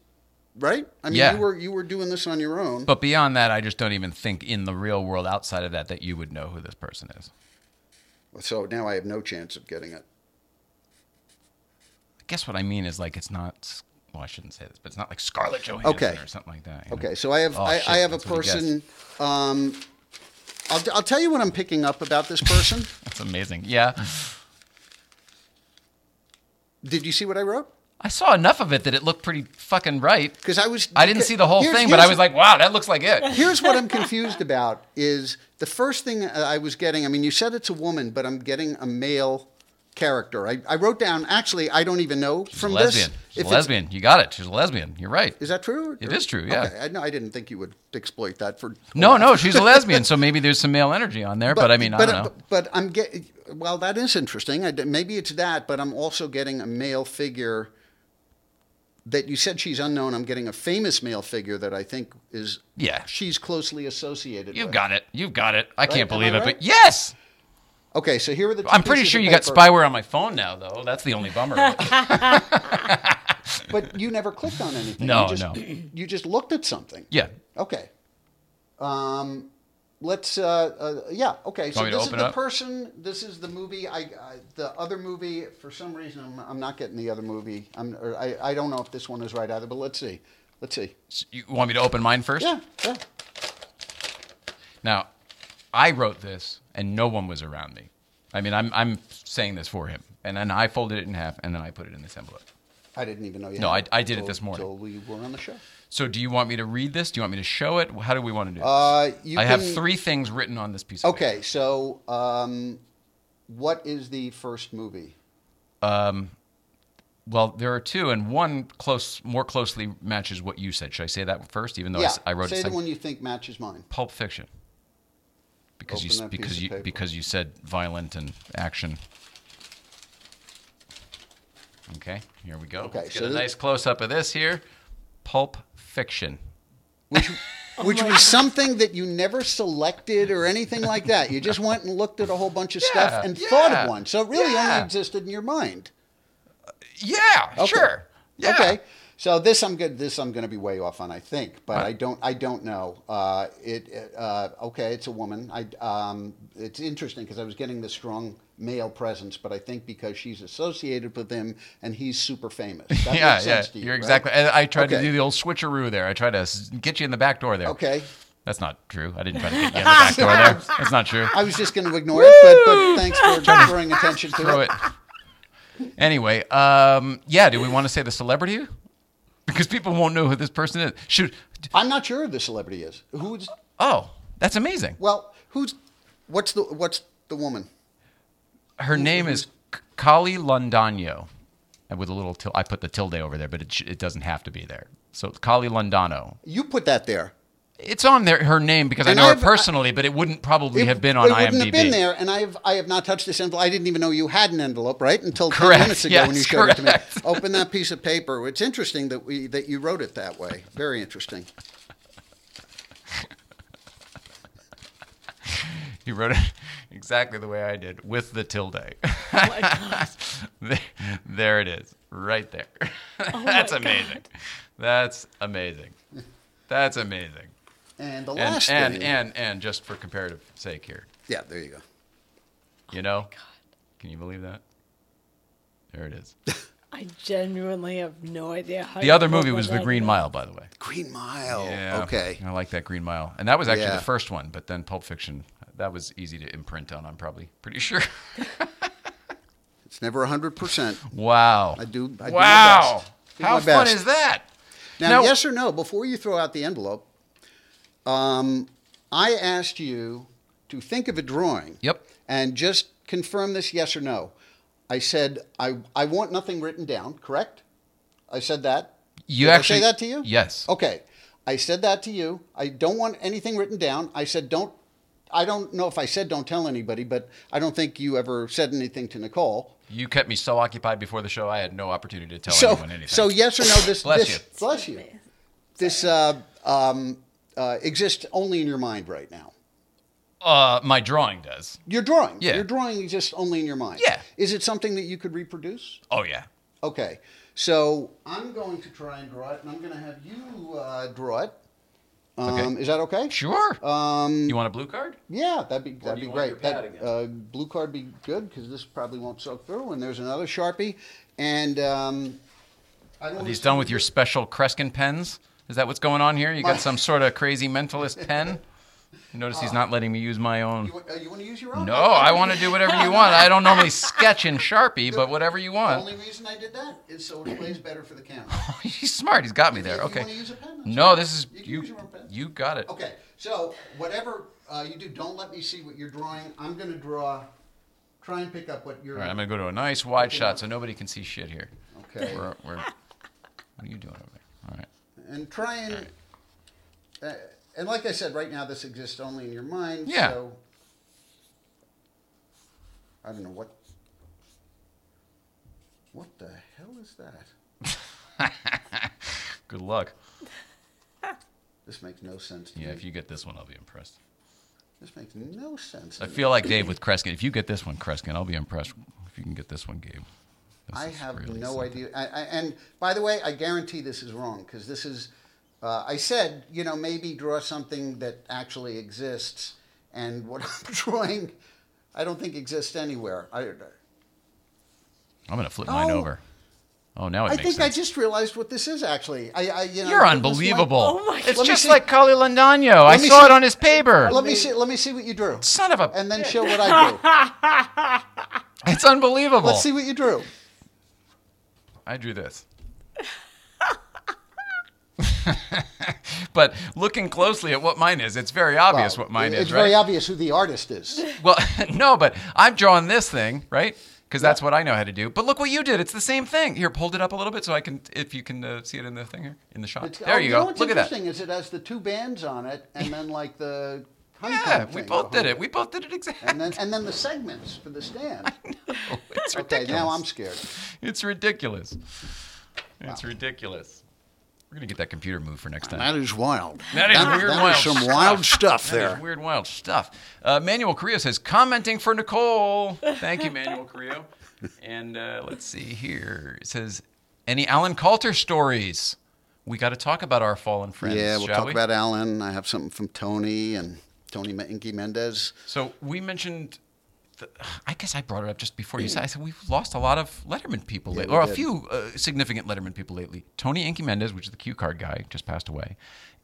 right. I mean, Yeah. you were you were doing this on your own. But beyond that, I just don't even think in the real world outside of that that you would know who this person is. so now I have no chance of getting it. Guess what I mean is like it's not. Well, I shouldn't say this, but it's not like Scarlett Johansson Okay. or something like that. you know? Okay, so I have Oh, I, shit, I have a that's what he person. Um, I'll, I'll tell you what I'm picking up about this person. That's amazing. Yeah, Did you see what I wrote? I saw enough of it that it looked pretty fucking right. Because I was I didn't see the whole Here's- thing, but I was like, wow, that looks like it. Here's what I'm confused about is the first thing I was getting, I mean, you said it's a woman, but I'm getting a male character. I, I wrote down, actually, I don't even know She's from a lesbian. this. She's a lesbian. You got it. She's a lesbian. You're right. Is that true? It is true, yeah. Okay, I, no, I didn't think you would exploit that for. No, no, she's a lesbian, so maybe there's some male energy on there. But, I mean, I but, don't know. But, I'm getting, well, that is interesting. I, maybe it's that, but I'm also getting a male figure that you said she's unknown. I'm getting a famous male figure that I think is, Yeah. she's closely associated You've with. got it. You've got it. I can't believe I it, right? but yes. Okay, so here are the. two I'm pretty sure you got spyware on my phone now, though. That's the only bummer. But you never clicked on anything. No, you just, no. You just looked at something. yeah. Okay. Um, let's. Uh, uh, yeah. Okay. So this is the up? person. This is the movie. I, I the other movie. For some reason, I'm, I'm not getting the other movie. I'm. Or I. I don't know if this one is right either. But let's see. Let's see. You want me to open mine first? Yeah. Yeah. Now, I wrote this, and no one was around me. I mean, I'm I'm saying this for him, and then I folded it in half, and then I put it in this envelope. I didn't even know you. No, I- I did it this morning. Till we were on the show. So, do you want me to read this? Do you want me to show it? How do we want to do this? Uh, you I have can- three things written on this piece. of paper. Okay. So, um, what is the first movie? paper. Well, there are two, and one close, more closely matches what you said. Should I say that first, even though I yeah. s- I, wrote say it the second? one you think matches mine. Pulp Fiction. Because Open you that piece because of you paper. because you said violent and action. Okay, here we go. Okay, Let's so get a this- nice close up of this here. Pulp Fiction. which oh which was something that you never selected or anything like that. You just went and looked at a whole bunch of Yeah, stuff and thought yeah, of one. So it really yeah. only existed in your mind. Yeah, Okay. sure. Yeah. Okay. So this I'm good. This I'm going to be way off on, I think, but What? I don't. I don't know. Uh, it. it, Uh, okay, it's a woman. I. Um, it's interesting because I was getting the strong male presence, but I think because she's associated with him and he's super famous. That yeah, makes yeah. sense to you, You're right? exactly. I, I tried to do the old switcheroo there. I tried to get you in the back door there. Okay. That's not true. I didn't try to get you in the back door there. That's not true. I was just going to ignore it, but, but thanks for drawing attention to it. it. Anyway, um, yeah. Do we want to say the celebrity? Because people won't know who this person is. Should I'm not sure who the celebrity is. Who's oh, that's amazing. well? Who's what's the what's the woman? Her name is Kali Londano, and with a little til- I put the tilde over there, but it, sh- it doesn't have to be there. So it's Kali Londano. You put that there. It's on there her name because And I know I've- her personally, but it wouldn't probably It- have been on it IMDb. wouldn't have been there, and I have I have not touched this envelope. I didn't even know you had an envelope, right? Until Correct. ten minutes ago when you Yes, showed it to me. Open that piece of paper. It's interesting that we that you wrote it that way. Very interesting. You wrote it exactly the way I did with the tilde. Oh there, there it is, right there. That's my amazing. That's amazing. That's amazing. And the And last and, thing, and and just for comparative sake here, yeah, there you go. you know, oh can you believe that? There it is. I genuinely have no idea how. The other movie was The Green of Mile, by the way. Green Mile. Yeah. Okay. I like that Green Mile. And that was actually Yeah. the first one, but then Pulp Fiction, that was easy to imprint on, I'm probably pretty sure. It's never 100%. wow. I do- I do my wow. best. Do How my fun is that? Now, Now- yes or no, before you throw out the envelope, um, I asked you to think of a drawing. Yep. And just confirm this yes or no. I said, I, I want nothing written down, correct? I said that. You Did actually I say that to you? Yes. Okay. I said that to you. I don't want anything written down. I said, don't, I don't know if I said don't tell anybody, but I don't think you ever said anything to Nicole. You kept me so occupied before the show, I had no opportunity to tell so, anyone anything. so yes or no, this, Bless this you. bless you. This uh, um, uh, exists only in your mind right now. uh, my drawing does. Your drawing. Yeah. Your drawing exists only in your mind. Yeah. Is it something that you could reproduce? Oh, yeah. Okay. So I'm going to try and draw it, and I'm going to have you uh, draw it. Um, Okay. Is that okay? Sure. Um, you want a blue card? yeah, that'd be that'd be you want your great. That uh, blue card be good because this probably won't soak through. And there's another sharpie, and um, I don't Are these done with your special Kreskin pens? Is that what's going on here? You got some sort of crazy mentalist pen? Notice he's not letting me use my own. You, want- uh, you want to use your own? No, I want to do whatever you want. I don't normally sketch in Sharpie, but whatever you want. The only reason I did that is so it plays better for the camera. He's smart. He's got me there. Okay. wanna use a pen, No, this is You can you. use your own pen. You got it. Okay, so whatever uh, you do, don't let me see what you're drawing. I'm going to draw. Try and pick up what you're. All right, I'm gonna go to a nice wide shot so nobody can see shit here. Okay. We're, we're, what are you doing over there? All right. And try and. Uh, and like I said, right now this exists only in your mind. Yeah. So I don't know what. What the hell is that? Good luck. This makes no sense to Yeah, me. if you get this one, I'll be impressed. This makes no sense. I to me. feel like Dave with Kreskin. If you get this one, Kreskin, I'll be impressed. If you can get this one, Gabe. This I have really no something. idea. I, I, and by the way, I guarantee this is wrong because this is. Uh, I said, you know, maybe draw something that actually exists, and what I'm drawing, I don't think exists anywhere. I, I'm gonna flip mine Oh. over. Oh, now it I makes think sense. I just realized what this is actually. I, I you know, You're it was like- unbelievable. Oh my it's just see. like Kali Landano. I saw see. it on his paper. let me see. Let me see what you drew, Son of a. and then show what I drew. It's unbelievable. Let's see what you drew. I drew this. but looking closely at what mine is, it's very obvious Well, what mine it's is, It's very right? obvious who the artist is. Well, no, but I'm drawing this thing, right? Because that's what I know how to do. But look what you did. It's the same thing. Here, hold it up a little bit so I can, if you can uh, see it in the thing here, in the shot. It's- there oh, you know go. what's Look at that. interesting is it has the two bands on it, and then like the Yeah, we both did it. We both did it exactly. and then and then the segments for the stand. I know. it's Okay, ridiculous. now I'm scared. It's ridiculous. It's ridiculous. We're gonna get that computer moved for next time. is wild. That is weird, wild some stuff. wild stuff That is there. weird, wild stuff. Uh, Manuel Carrillo says, commenting for Nicole. Thank you, Manuel Carrillo. And uh, let's see here. It says, any Alan Kalter stories? We got to talk about our fallen friends. Yeah, we'll shall talk we? about Alan. I have something from Tony and Tony Inky Mendez. So we mentioned. The, I guess I brought it up just before you said. I said we've lost a lot of Letterman people Yeah, lately, or a few uh, significant Letterman people lately. Tony Inky Mendez, which is the cue card guy, just passed away,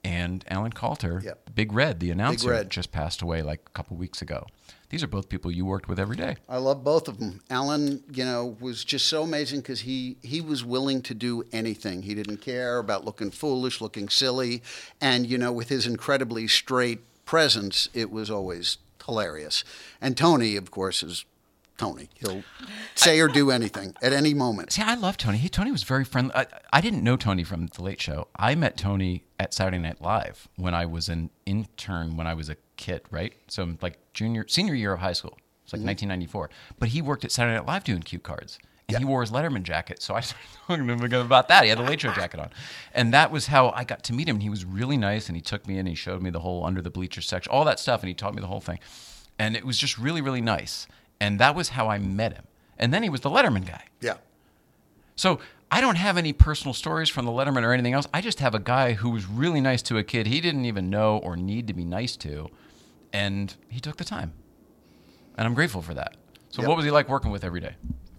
and Alan Kalter, Yep. Big Red, the announcer, Red. just passed away like a couple weeks ago. These are both people you worked with every day. I love both of them. Alan, you know, was just so amazing because he he was willing to do anything. He didn't care about looking foolish, looking silly, and you know, with his incredibly straight presence, it was always hilarious. And Tony, of course, is Tony. He'll say or do anything at any moment. See, I love Tony. He, Tony was very friendly. I, I didn't know Tony from The Late Show. I met Tony at Saturday Night Live when I was an intern when I was a kid, right? So like junior, senior year of high school. It's like mm-hmm. 1994. But he worked at Saturday Night Live doing cue cards. And he wore his Letterman jacket. So I started talking to him about that. He had the Late Show jacket on. And that was how I got to meet him. He was really nice and he took me in and he showed me the whole under the bleachers section, all that stuff. And he taught me the whole thing. And it was just really, really nice. And that was how I met him. And then he was the Letterman guy. Yeah. So I don't have any personal stories from the Letterman or anything else. I just have a guy who was really nice to a kid he didn't even know or need to be nice to, and he took the time, and I'm grateful for that. So Yep. what was he like working with every day?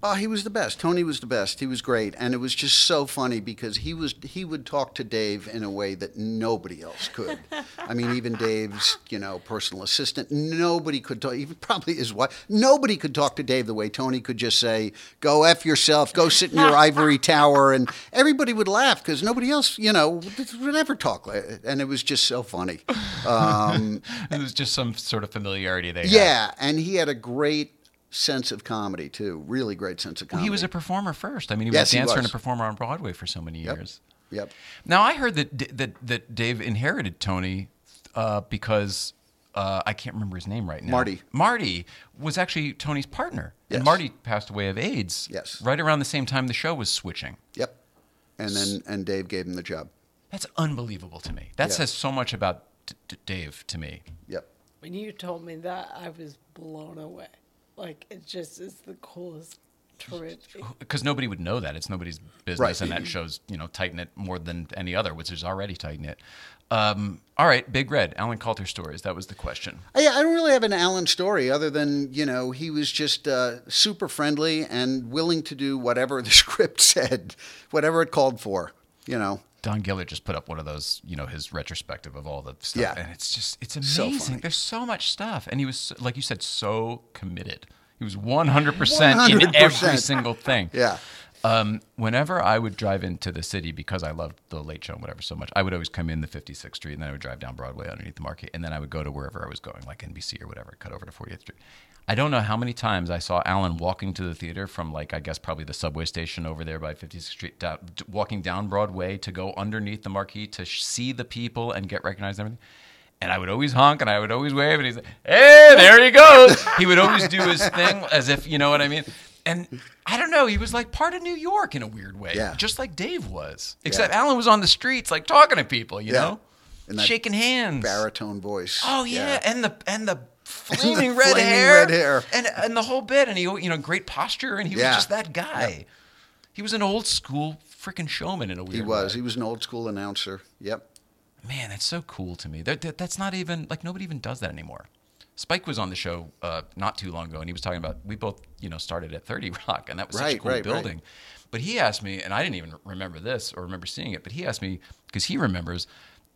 Oh, he was the best. Tony was the best. He was great, and it was just so funny because he was he would talk to Dave in a way that nobody else could. I mean, even Dave's you know personal assistant, nobody could talk. Even probably his wife, nobody could talk to Dave the way Tony could just say, "Go f yourself, go sit in your ivory tower," and everybody would laugh because nobody else you know would ever talk like. And it was just so funny. Um, It was just some sort of familiarity they had. yeah, and he had a great sense of comedy too. Really great sense of comedy. Well, comedy. he was a performer first. I mean, he was Yes, a he dancer and a performer on Broadway for so many years. Yep. Now I heard that that that Dave inherited Tony uh, because uh, I can't remember his name right now. Marty. Marty was actually Tony's partner, Yes. and Marty passed away of AIDS. Yes. Right around the same time the show was switching. Yep. And then and Dave gave him the job. That's unbelievable to me. That Yeah. says so much about D- D- Dave to me. Yep. When you told me that, I was blown away. Like it just is the coolest trip. because nobody would know that it's nobody's business, Right. and that shows you know tighten it more than any other, which is already tighten it. Um, all right, Big Red, Alan Kalter stories. That was the question. I, I don't really have an Alan story other than you know he was just uh, super friendly and willing to do whatever the script said, whatever it called for. You know. Don Giller just put up one of those, you know, his retrospective of all the stuff, Yeah. and it's just it's amazing. funny. There's so much stuff, and he was like you said, so committed. He was 100 percent in 100%. every single thing. Yeah. Um, whenever I would drive into the city because I loved the Late Show and whatever so much, I would always come in the 56th Street and then I would drive down Broadway underneath the market and then I would go to wherever I was going, like NBC or whatever, cut over to 40th Street. I don't know how many times I saw Alan walking to the theater from like I guess probably the subway station over there by 56th Street, down, walking down Broadway to go underneath the marquee to sh- see the people and get recognized and everything. And I would always honk and I would always wave and he's like, hey, there he goes. he would always do his thing as if, you know what I mean? And I don't know, he was like part of New York in a weird way, Yeah. just like Dave was. Except Alan was on the streets like talking to people, you Yeah. know? And that Shaking hands. Baritone voice. Oh yeah. and the and the flaming red flaming hair, red hair. and and the whole bit, and he you know great posture, and he Yeah. was just that guy. He was an old school freaking showman in a weird he was. way. He was an old school announcer. Yep. Man, that's so cool to me. That, that- that's not even like nobody even does that anymore. Spike was on the show uh, not too long ago, and he was talking about we both you know started at Thirty Rock, and that was such a Right, cool right, right. building. But he asked me, and I didn't even remember this or remember seeing it, but he asked me because he remembers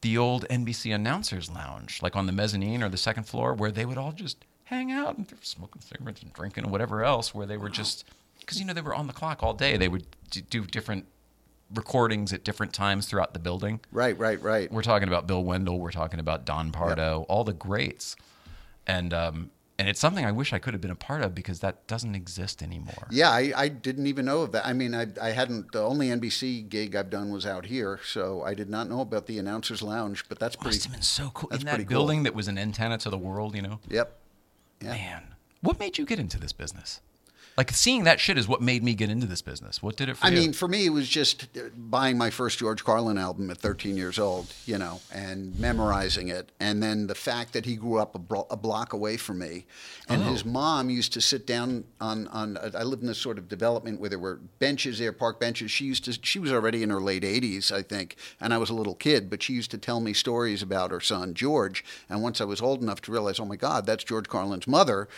the old NBC announcers lounge, like on the mezzanine or the second floor, where they would all just hang out and they're smoking cigarettes and drinking and whatever else, where they were just because you know they were on the clock all day. They would do different recordings at different times throughout the building. Right. Right. Right. We're talking about Bill Wendell. We're talking about Don Pardo, all the greats, and um, and it's something I wish I could have been a part of because that doesn't exist anymore. Yeah, I, I didn't even know of that. I mean, I, I hadn't. The only NBC gig I've done was out here, so I did not know about the announcers' lounge. But that's pretty. Must have been so cool that's in that pretty cool. building that was an antenna to the world. You know, Yep. Yeah. man, what made you get into this business? Like seeing that shit is what made me get into this business. What did it for I you? mean, for me, it was just buying my first George Carlin album at 13 years old, you know, and memorizing it. And then the fact that he grew up a, blo- a block away from me. And his Oh. mom used to sit down on, on, I lived in this sort of development where there were benches there, park benches. She used to, she was already in her late 80s, I think, and I was a little kid, but she used to tell me stories about her son, George. And once I was old enough to realize, oh my God, that's George Carlin's mother.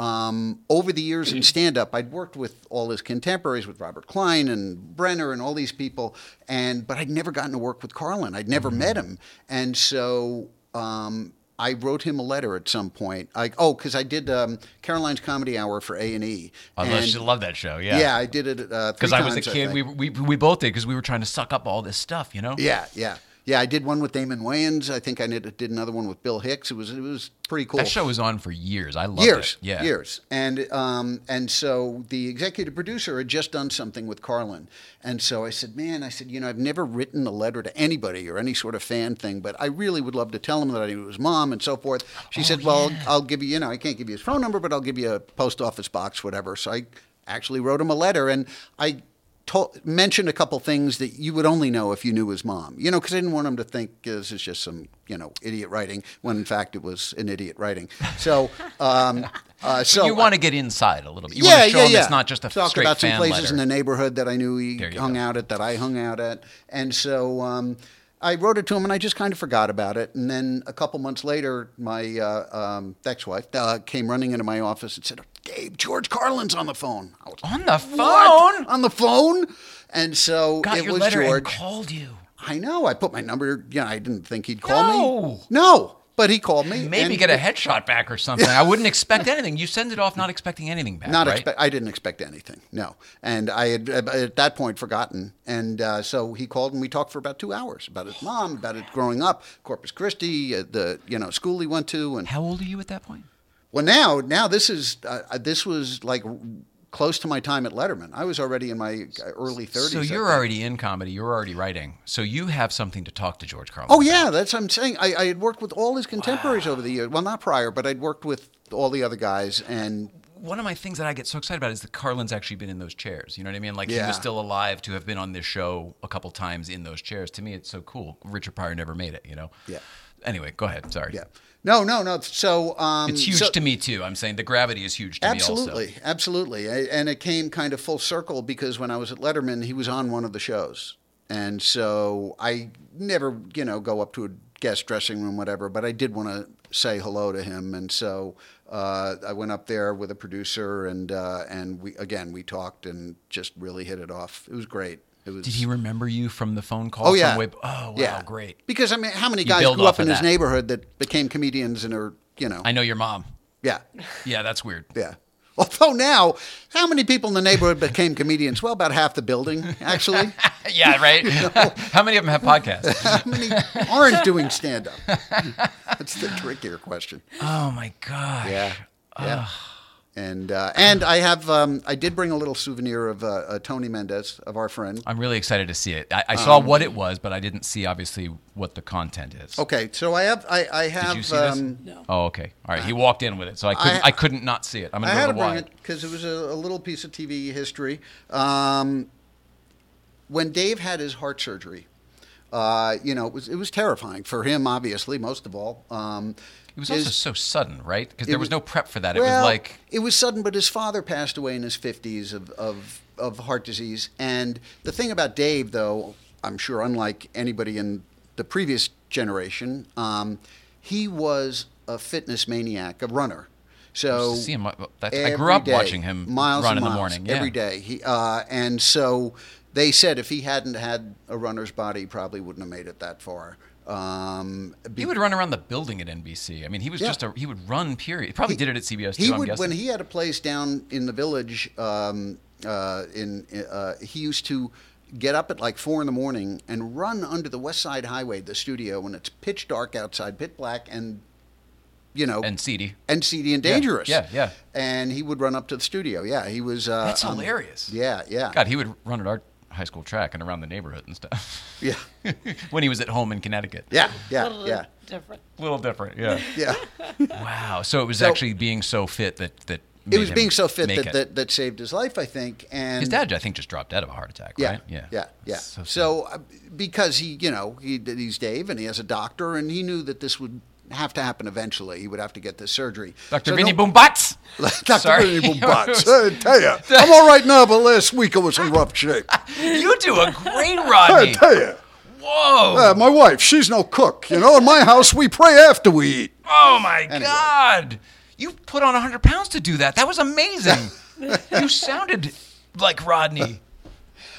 Um, over the years in stand up, I'd worked with all his contemporaries, with Robert Klein and Brenner and all these people, and but I'd never gotten to work with Carlin. I'd never met him, and so um, I wrote him a letter at some point. I, oh, because I did um, Caroline's Comedy Hour for A and E. I love, that show. Yeah, Yeah, I did it uh, Because three I was a kid, we, we we both did because we were trying to suck up all this stuff. You know. Yeah, yeah, yeah. I did one with Damon Wayans. I think I did, did another one with Bill Hicks. It was it was pretty cool. That show was on for years. I loved years, it. Yeah. years, and um, and so the executive producer had just done something with Carlin, and so I said, man, I said, you know, I've never written a letter to anybody or any sort of fan thing, but I really would love to tell him that I knew his mom and so forth. She said, well, I'll give you, you know, I can't give you his phone number, but I'll give you a post office box, whatever. So I actually wrote him a letter, and I. Told, mentioned a couple things that you would only know if you knew his mom, you know, because I didn't want him to think this is just some, you know, idiot writing when in fact it was an idiot writing. So, um, uh, so you want to get inside a little bit. You yeah, want to show yeah, him yeah. it's not just a talk straight about some places letter. in the neighborhood that I knew he hung go. out at, that I hung out at, and so um, I wrote it to him, and I just kind of forgot about it. And then a couple months later, my uh, um, ex-wife uh, came running into my office and said, Dave, George Carlin's on the phone. Was, On the "What? phone? On the phone? And so Got it your was letter George. and called you. I know. I put my number. Yeah, I didn't think he'd call No. me. No, but he called me. Maybe get a headshot back or something. I wouldn't expect anything. You send it off not expecting anything back. Not right? expect. I didn't expect anything. No, and I had uh, at that point forgotten. And uh, so he called and we talked for about two hours about his mom, about it growing up, Corpus Christi, uh, the you know school he went to, and How old are you at that point? Well now now this is uh, this was like close to my time at Letterman. I was already in my early thirties. So you're already in comedy. You're already writing. So you have something to talk to George Carlin. Oh about. yeah, that's what I'm saying. I, I had worked with all his contemporaries over the years. Well, not prior, but I'd worked with all the other guys, and One of my things that I get so excited about is that Carlin's actually been in those chairs. You know what I mean? Like he was still alive to have been on this show a couple times in those chairs. To me, it's so cool. Richard Pryor never made it. You know? Yeah. Anyway, go ahead. Sorry. yeah. No, no, no. So um, It's huge so- to me too. I'm saying the gravity is huge to me. Absolutely, absolutely, and it came kind of full circle because when I was at Letterman, he was on one of the shows, and so I never, you know, go up to a guest dressing room, whatever, but I did want to say hello to him, and so uh, I went up there with a producer, and uh, and we again we talked and just really hit it off. It was great. Was. Did he remember you from the phone call? Oh yeah. way- oh wow, yeah. great. Because I mean, how many guys grew up in his that. neighborhood that became comedians and are, you know, I know your mom. yeah, Yeah, that's weird. yeah. Although now, how many people in the neighborhood became comedians? Well, about half the building, actually. yeah, right. How many of them have podcasts? how many aren't doing stand up? That's the trickier question. oh my gosh. Yeah. And uh, and I have um, I did bring a little souvenir of uh, uh, Tony Mendez of our friend. I'm really excited to see it. I, I saw Um, what it was, but I didn't see obviously what the content is. Okay, so I have I, I have Did you see um, this? Oh, okay. All right. He walked in with it, so I couldn't. I, I- couldn't not see it. I'm gonna had go to to bring it because it was a, a little piece of TV history. Um, when Dave had his heart surgery, uh, you know, it was it was terrifying for him, obviously, most of all. Um, It was also so sudden, right? Because there was was- no prep for that. It was like it was sudden, but his father passed away in his fifties of, of of heart disease. And the thing about Dave, though, I'm sure, unlike anybody in the previous generation, um, he was a fitness maniac, a runner. So see him. uh, That's, I grew up day, watching him miles run in the morning. Yeah. every day. He uh, and so they said if he hadn't had a runner's body, he probably wouldn't have made it that far. Um, be- He would run around the building at NBC. I mean, he was Yeah. just a. He would run. Period. He probably did it at CBS too. he I'm would when he had a place down in the village. Um, uh, in uh, he used to get up at like four in the morning and run under the West Side Highway, the studio, when it's pitch dark outside, pit black, and you know, and seedy. and seedy and dangerous. yeah, yeah. And he would run up to the studio. Yeah, he was. Uh, That's um, hilarious. Yeah, yeah, God, he would run at our high school track and around the neighborhood and stuff. yeah, when he was at home in Connecticut. yeah, yeah, Little yeah, different. A little different. Yeah. yeah. wow. So it was So- actually being so fit that that. It was him being so fit that, that that saved his life, I think. And His dad, I think, just dropped dead of a heart attack, Yeah, right? yeah, yeah, yeah. So So, uh, because he, you know, he, he's Dave and he has a doctor, and he knew that this would have to happen eventually. He would have to get this surgery. Dr. So Vinny no- Boombats. Dr. Vinny Boombats. I tell you, I'm all right now, but last week I was in rough shape. you do a great Rodney. I tell you, Whoa. uh, my wife, she's no cook. You know, in my house we pray after we eat. oh my God. You put on 100 pounds to do that. That was amazing. you sounded like Rodney.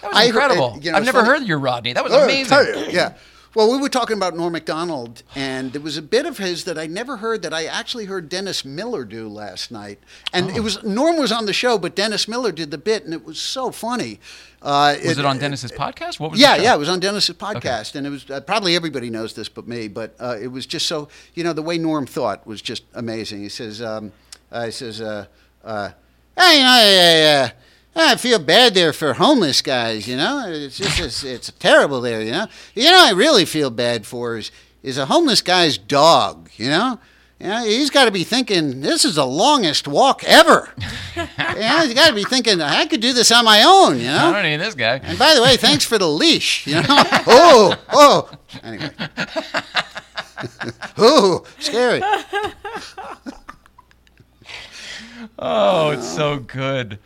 That was I incredible. you know, I've never funny. heard your Rodney. That was amazing. you, yeah. Well, we were talking about Norm Macdonald, and there was a bit of his that I never heard that I actually heard Dennis Miller do last night. And Oh. it was Norm was on the show, but Dennis Miller did the bit, and it was so funny. Uh, Was it on Dennis's podcast? What was Yeah, yeah, it was on Dennis's podcast, and it was uh, probably everybody knows this but me, but uh, it was just so you know the way Norm thought was just amazing. He says, um, uh, he says, uh, uh, hey, you know, I, uh, Ah, I feel bad there for homeless guys. You know, it's just it's, it's terrible there. You know, you know, I really feel bad for is is a homeless guy's dog. You know. Yeah, he's got to be thinking this is the longest walk ever. yeah, he's got to be thinking I could do this on my own. You know, I don't need this guy. and by the way, thanks for the leash. You know? oh, oh. Anyway. oh, scary. Oh, it's so good.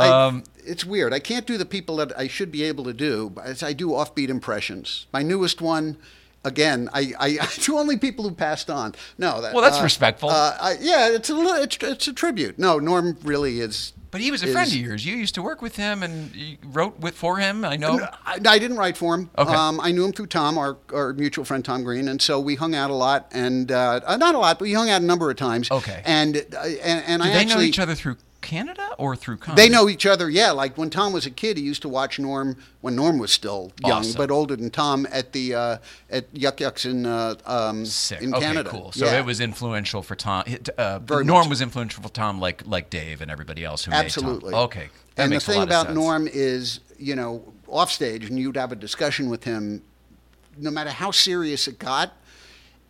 I- Um, it's weird. I can't do the people that I should be able to do, but I do offbeat impressions. My newest one again, I, I to only people who passed on. No, that, Well, that's uh, respectful. Uh, I, yeah, it's a little, it's, it's a tribute. No, Norm really is. But he was a is- friend of yours. You used to work with him and you wrote with for him. I know. I, I didn't write for him. Okay. Um, I knew him through Tom, our, our mutual friend Tom Green, and so we hung out a lot, and uh, uh, not a lot, but we hung out a number of times. Okay. And uh, and, and Do I they actually know each other through Canada or through comedy? They know each other, yeah. Like when Tom was a kid, he used to watch Norm when Norm was still young, Awesome. but older than Tom at the uh, at Yuk Yuk's in uh, um, Sick. in okay, Canada. cool. So Yeah. it was influential for Tom. it- Uh, Norm much. was influential for Tom, like like Dave and everybody else who absolutely made Tom. Okay, that and the thing about. Norm is, you know, off stage, and you'd have a discussion with him. No matter how serious it got,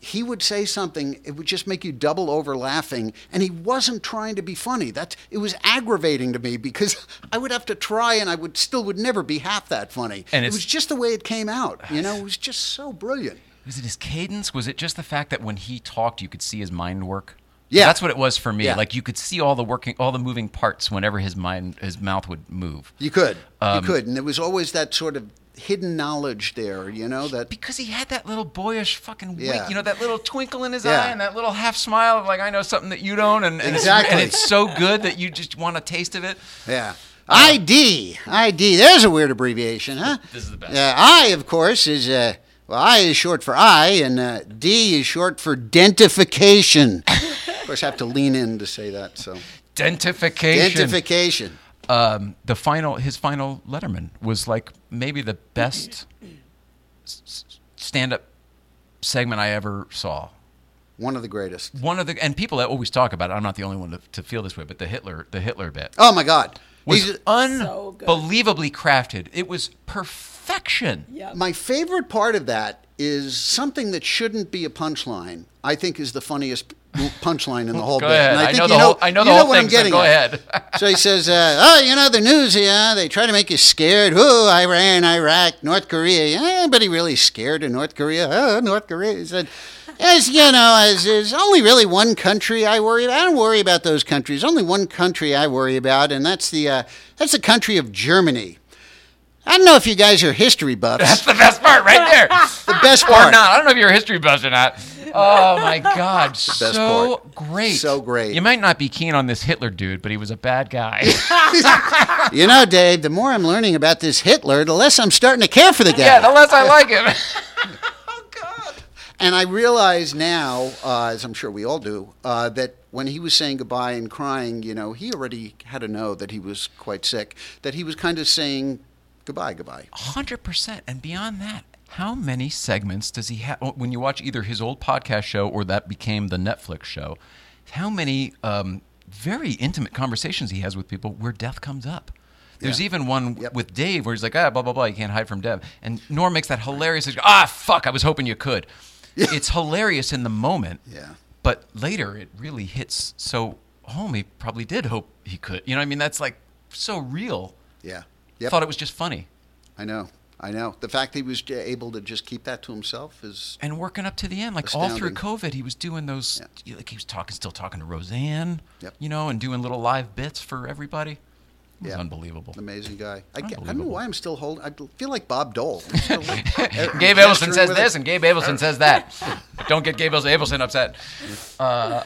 he would say something. It would just make you double over laughing, and he wasn't trying to be funny. That it was aggravating to me because I would have to try, and I would still would never be half that funny. And it was just the way it came out. You know, it was just so brilliant. Was it his cadence? Was it just the fact that when he talked, you could see his mind work? Yeah. that's what it was for me. Yeah. Like you could see all the working, all the moving parts whenever his mind, his mouth would move. You could, Um, you could, and there was always that sort of hidden knowledge there. You know that Because he had that little boyish fucking wink, Yeah. you know, that little twinkle in his Yeah. eye and that little half smile of like, I know something that you don't, and, and, Exactly. it's, and it's so good that you just want a taste of it. Yeah. ID. ID. There's a weird abbreviation, huh? This is the best. Uh, I, of course, is, uh, well, I is short for I, and uh, D is short for dentification. of course, I have to lean in to say that, so. Dentification. Dentification. Um, the final his final Letterman was like maybe the best stand up segment I ever saw. One of the greatest. One of the and people that always talk about it. I'm not the only one to, to feel this way, but the Hitler the Hitler bit Oh, my God. was He's- So unbelievably crafted. It was perfection. Yep. My favorite part of that is something that shouldn't be a punchline. I think is the funniest punchline in the whole Go bit. ahead. And I think know you the whole- I know the you whole what thing, I'm so getting go ahead. so he says, uh, "Oh, you know the news here. They try to make you scared. Ooh, Iran, Iraq, North Korea. Anybody really scared of North Korea? Oh, North Korea." He said. As you know, as there's only really one country I worry about. I don't worry about those countries. Only one country I worry about, and that's the uh, that's the country of Germany. I don't know if you guys are history buffs. That's the best part right there. the best or part. not. I don't know if you're a history buff or not. Oh my God, so part. great, So great. You might not be keen on this Hitler dude, but he was a bad guy. You know, Dave, the more I'm learning about this Hitler, the less I'm starting to care for the guy. yeah, the less I like him. Oh God. And I realize now, uh, as I'm sure we all do, uh, that when he was saying goodbye and crying, you know, he already had to know that he was quite sick, that he was kind of saying goodbye, goodbye. Hundred percent, and beyond that, how many segments does he have? When you watch either his old podcast show or that became the Netflix show, how many um, very intimate conversations he has with people where death comes up? There's Yeah. even one Yep. with Dave where he's like, ah, blah blah blah, you can't hide from Deb, and Norm makes that hilarious. Ah, fuck, I was hoping you could. It's hilarious in the moment, Yeah. but later it really hits so home. He probably did hope he could. You know, what I mean, that's like so real. Yeah. I Yep. thought it was just funny. I know. I know. The fact that he was able to just keep that to himself is. and working up to the end, like all through COVID, he was doing those. Like he was talking, still talking to Roseanne, Yep. you know, and doing little live bits for everybody. It was Yeah. unbelievable. Amazing guy. I, I don't know why I'm still holding. I feel like Bob Dole. I'm Gabe Abelson says this, it. and Gabe Abelson says that. Don't get Gabe Abelson upset. Uh,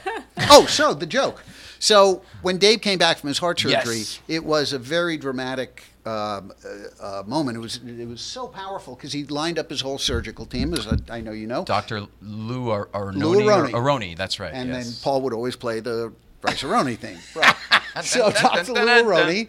oh, so the joke. So when Dave came back from his heart surgery, Yes. it was a very dramatic um, uh, uh, moment. It was it was so powerful because he lined up his whole surgical team, as I, I know you know. Dr. Lou Ar- Arnone, Lou Aronne. Aroni, that's right. and yes. then Paul would always play the Rice-A-Roni theme. Right. so dun, Lou. Aroni.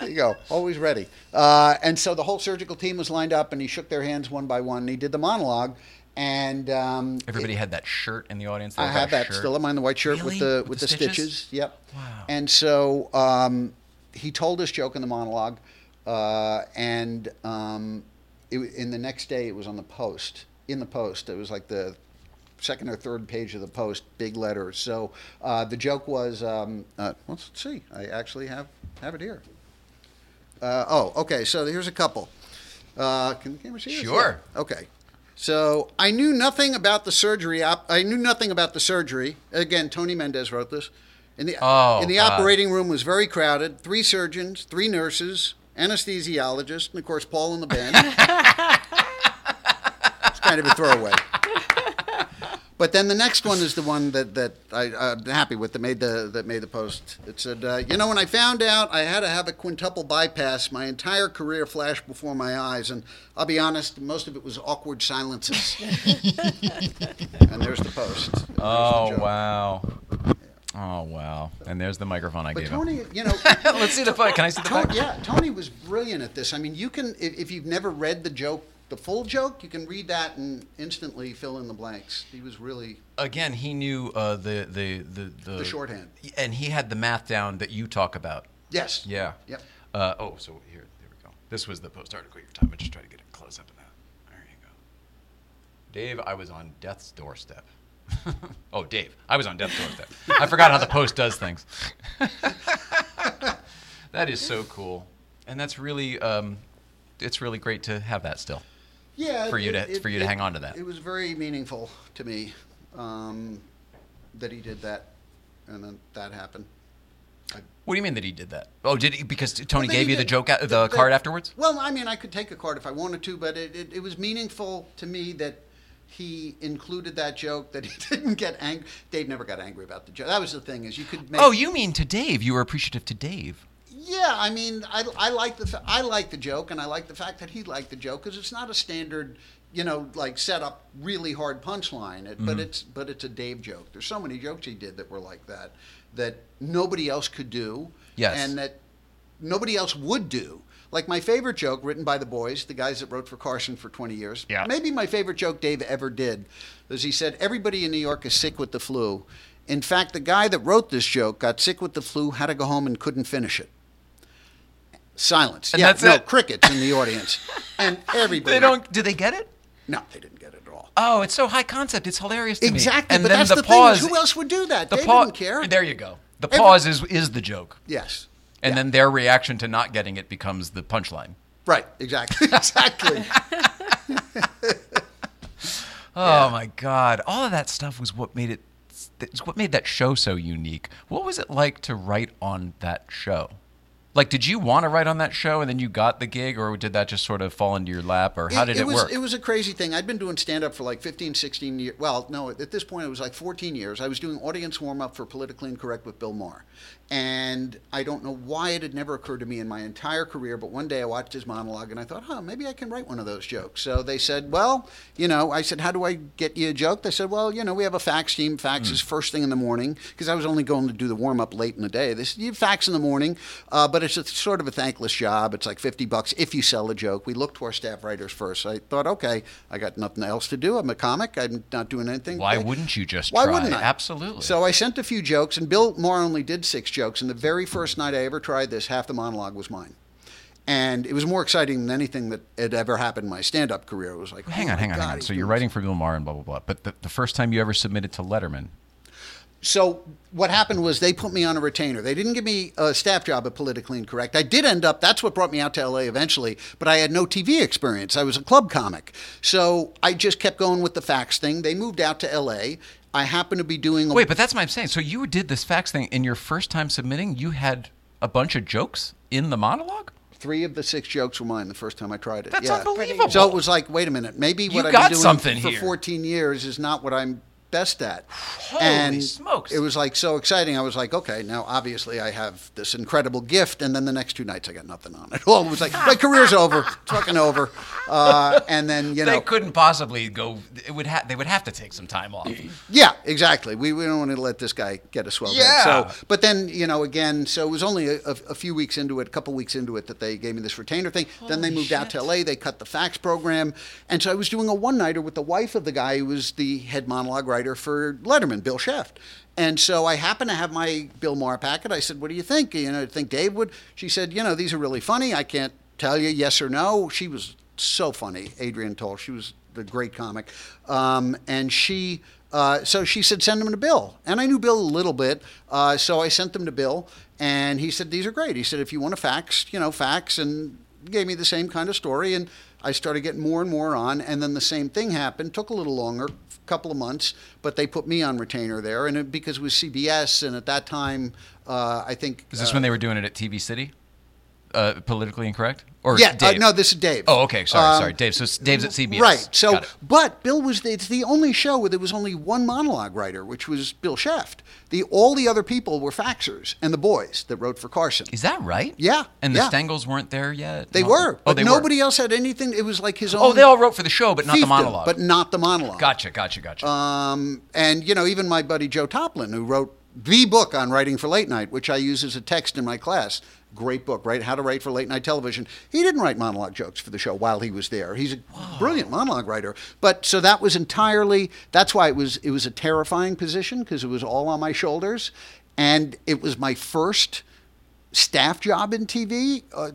there you go, always ready. Uh, and so the whole surgical team was lined up, and he shook their hands one by one, and he did the monologue. And um, Everybody had that shirt in the audience. They I have that shirt. still on mine, the white shirt Really? with the With with, the the, stitches? stitches? Yep. Wow. And so um, he told his joke in the monologue, uh, and um, it, in the next day it was on the post. In the post, it was like the second or third page of the post, big letters. So uh, the joke was, um, uh, let's see, I actually have have it here. Uh, oh, okay. So here's a couple. Uh, can the camera see this? Sure. Okay. So I knew nothing about the surgery. Op- I knew nothing about the surgery. Again, Tony Mendez wrote this. In the Oh, in the God. operating room was very crowded. Three surgeons, three nurses, anesthesiologist, and of course Paul in the band. It's kind of a throwaway. But then the next one is the one that, that I, I'm happy with that made the that made the post. It said, uh, "You know, when I found out I had to have a quintuple bypass, my entire career flashed before my eyes, and I'll be honest, most of it was awkward silences." and there's the post. There's Oh joke. wow. Oh wow. And there's the microphone I But gave Tony, him. you know, Let's see the fight. Can I see the Tony, fight? yeah, Tony was brilliant at this. I mean, you can if, if you've never read the joke, the full joke, you can read that and instantly fill in the blanks. He was really Again, he knew uh, the, the the the The shorthand. and he had the math down that you talk about. yes. Yeah. Yep. Uh, oh, so here, there we go. This was the post article. Your time. I just try to get a close up of that. There you go. Dave, I was on death's doorstep. oh, Dave, I was on death's doorstep. I forgot how the post does things. that is so cool, and that's really, um, it's really great to have that still. Yeah. For you to- for you to hang on to that. It was very meaningful to me um, that he did that, and then that happened. What do you mean that he did that? Oh, did he? Because Tony Well, gave you the joke, the, the- card the- afterwards. Well, I mean, I could take a card if I wanted to, but it, it, it was meaningful to me that he included that joke. That he didn't get angry. Dave never got angry about the joke. That was the thing is you could make. Oh, you mean to Dave? You were appreciative to Dave. Yeah, I mean, I, I like the fa- I like the joke, and I like the fact that he liked the joke because it's not a standard, you know, like set up really hard punchline. It, Mm-hmm. But it's but it's a Dave joke. There's so many jokes he did that were like that that nobody else could do. Yes. and that nobody else would do. Like my favorite joke, written by the boys, the guys that wrote for Carson for 20 years. Yeah. Maybe my favorite joke Dave ever did was he said, Everybody in New York is sick with the flu. In fact, the guy that wrote this joke got sick with the flu, had to go home, and couldn't finish it. Silence. And yeah, no it? crickets in the audience, and everybody. They don't. Did they get it? No, they didn't get it at all. Oh, it's so high concept. It's hilarious to me. Exactly, And but then that's the, the, pause. thing. Who else would do that? The they pause. didn't care. There you go. The Every- pause is is the joke, Yes. And Yeah. then their reaction to not getting it becomes the punchline. Right. Exactly. exactly. Oh my God! All of that stuff was what made it. It's what made that show so unique. What was it like to write on that show? Like, did you want to write on that show and then you got the gig, or did that just sort of fall into your lap, or how did it, was, work? It was a crazy thing. I'd been doing stand up for like 15, 16 years. Well, no, at this point it was like 14 years. I was doing audience warm up for Politically Incorrect with Bill Maher. And I don't know why it had never occurred to me in my entire career, but one day I watched his monologue and I thought, huh, maybe I can write one of those jokes. So they said, well, you know, I said, how do I get you a joke? They said, well, you know, we have a fax team. Fax Hmm. is first thing in the morning because I was only going to do the warm up late in the day. They said, you fax in the morning, uh, but it's a, sort of a thankless job. It's like 50 bucks if you sell a joke. We look to our staff writers first. I thought, okay, I got nothing else to do. I'm a comic. I'm not doing anything. Why wouldn't you just Why try? wouldn't I? Absolutely. So I sent a few jokes, and Bill Maher only did six jokes. And the very first night I ever tried this, half the monologue was mine. And it was more exciting than anything that had ever happened in my stand-up career. It was like, hang oh on, hang on, God, hang on. So you're writing for Bill Maher and blah blah blah. But the, the first time you ever submitted to Letterman, So what happened was they put me on a retainer. They didn't give me a staff job at Politically Incorrect. I did end up. That's what brought me out to LA eventually. But I had no TV experience. I was a club comic, so I just kept going with the fax thing. They moved out to LA. I happen to be doing. A, wait, but that's what I'm saying. So you did this fax thing in your first time submitting. You had a bunch of jokes in the monologue. three of the six jokes were mine the first time I tried it. That's yeah. unbelievable. So it was like, wait a minute, maybe You what I've got been doing something for here. 14 years is not what I'm best at. Holy and smokes. It was like so exciting. I was like, okay, now obviously I have this incredible gift, and then the next two nights I got nothing on it. Well, it was like my career's over, fucking over. Uh, and then you know, they couldn't possibly go. It would ha- They would have to take some time off. yeah, exactly. We, we don't want to let this guy get a swell Yeah. head. So, but then you know, again, so it was only a, a, a few weeks into it, a couple weeks into it, that they gave me this retainer thing. then they Holy moved out to. LA. They cut the fax program, and so I was doing a one nighter with the wife of the guy who was the head monologue writer for Letterman, Bill Scheft. And so I happened to have my Bill Maher packet. I said, "What do you think? You know, think Dave would?" She said, "You know, these are really funny. I can't tell you yes or no." She was so funny, Adrienne Tolsch. She was the great comic, um, and she. Uh, so she said, send them to Bill. And I knew Bill a little bit. Uh, so I sent them to Bill. And he said, these are great. He said, if you want to fax, you know, fax. And gave me the same kind of story. And I started getting more and more on. And then the same thing happened. Took a little longer, a couple of months. But they put me on retainer there. And it, because it was CBS. And at that time, uh, I think. Is this uh, when they were doing it at TV City? Uh, politically incorrect? Or Yeah, uh, no, this is Dave. Oh, okay. Sorry, Um, sorry. Dave. So Dave's at CBS. Right. So, but Bill was the, it's the only show where there was only one monologue writer, which was Bill Scheft. The all the other people were faxers and the boys that wrote for Carson. is that right? Yeah, And the yeah. Stangels weren't there yet. They No. were, Oh, but they nobody Were. else had anything. It was like his own. Oh, they all wrote for the show, but not the monologue. but not the monologue. Gotcha, gotcha, gotcha. Um, and you know, even my buddy Joe Toplyn, who wrote the book on writing for late night, which I use as a text in my class. Great book, right? How to write for late night television. He didn't write monologue jokes for the show while he was there. He's a brilliant monologue writer. But so that was entirely. That's why it was. It was a terrifying position because it was all on my shoulders, and it was my first staff job in TV, uh,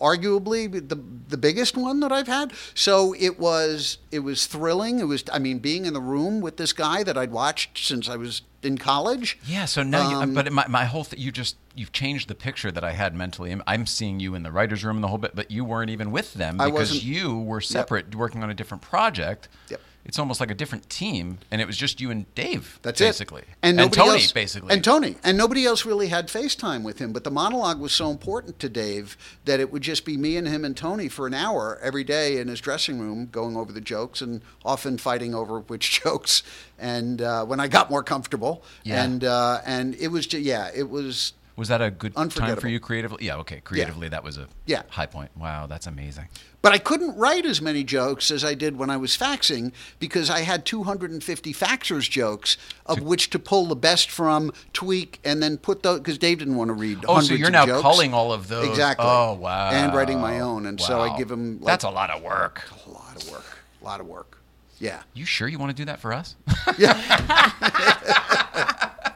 arguably the the biggest one that I've had. So it was it was thrilling. It was I mean being in the room with this guy that I'd watched since I was in college. Yeah, so now, you, Um, but my, my whole thing, you just you've changed the picture that I had mentally. I'm, I'm seeing you in the writers' room and the whole bit, but you weren't even with them because you were separate, working on a different project. Yep. It's almost like a different team, and it was just you and Dave. That's basically. it. And, nobody Tony, else, basically. And Tony. And nobody else really had FaceTime with him. But the monologue was so important to Dave that it would just be me and him and Tony for an hour every day in his dressing room going over the jokes and often fighting over which jokes. And uh, when I got more comfortable. Yeah. And, uh, and it was, just, yeah, it was. Was that a good time for you creatively? Yeah. Okay. Creatively, that was a Yeah. high point. Wow, that's amazing. But I couldn't write as many jokes as I did when I was faxing because I had 250 faxers jokes of which to pull the best from, tweak, and then put those because Dave didn't want to read. Oh, so you're now jokes. culling all of those. Exactly. Oh, wow. And writing my own, and so I give him. Like, That's a lot of work. a lot of work. A lot of work. Yeah. You sure you want to do that for us? Yeah.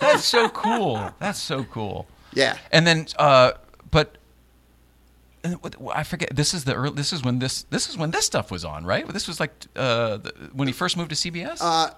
That's so cool. That's so cool. Yeah. And then, uh, but I forget. This is the early, this is when this this is when this stuff was on, right? This was like uh, the, when he first moved to CBS. Uh,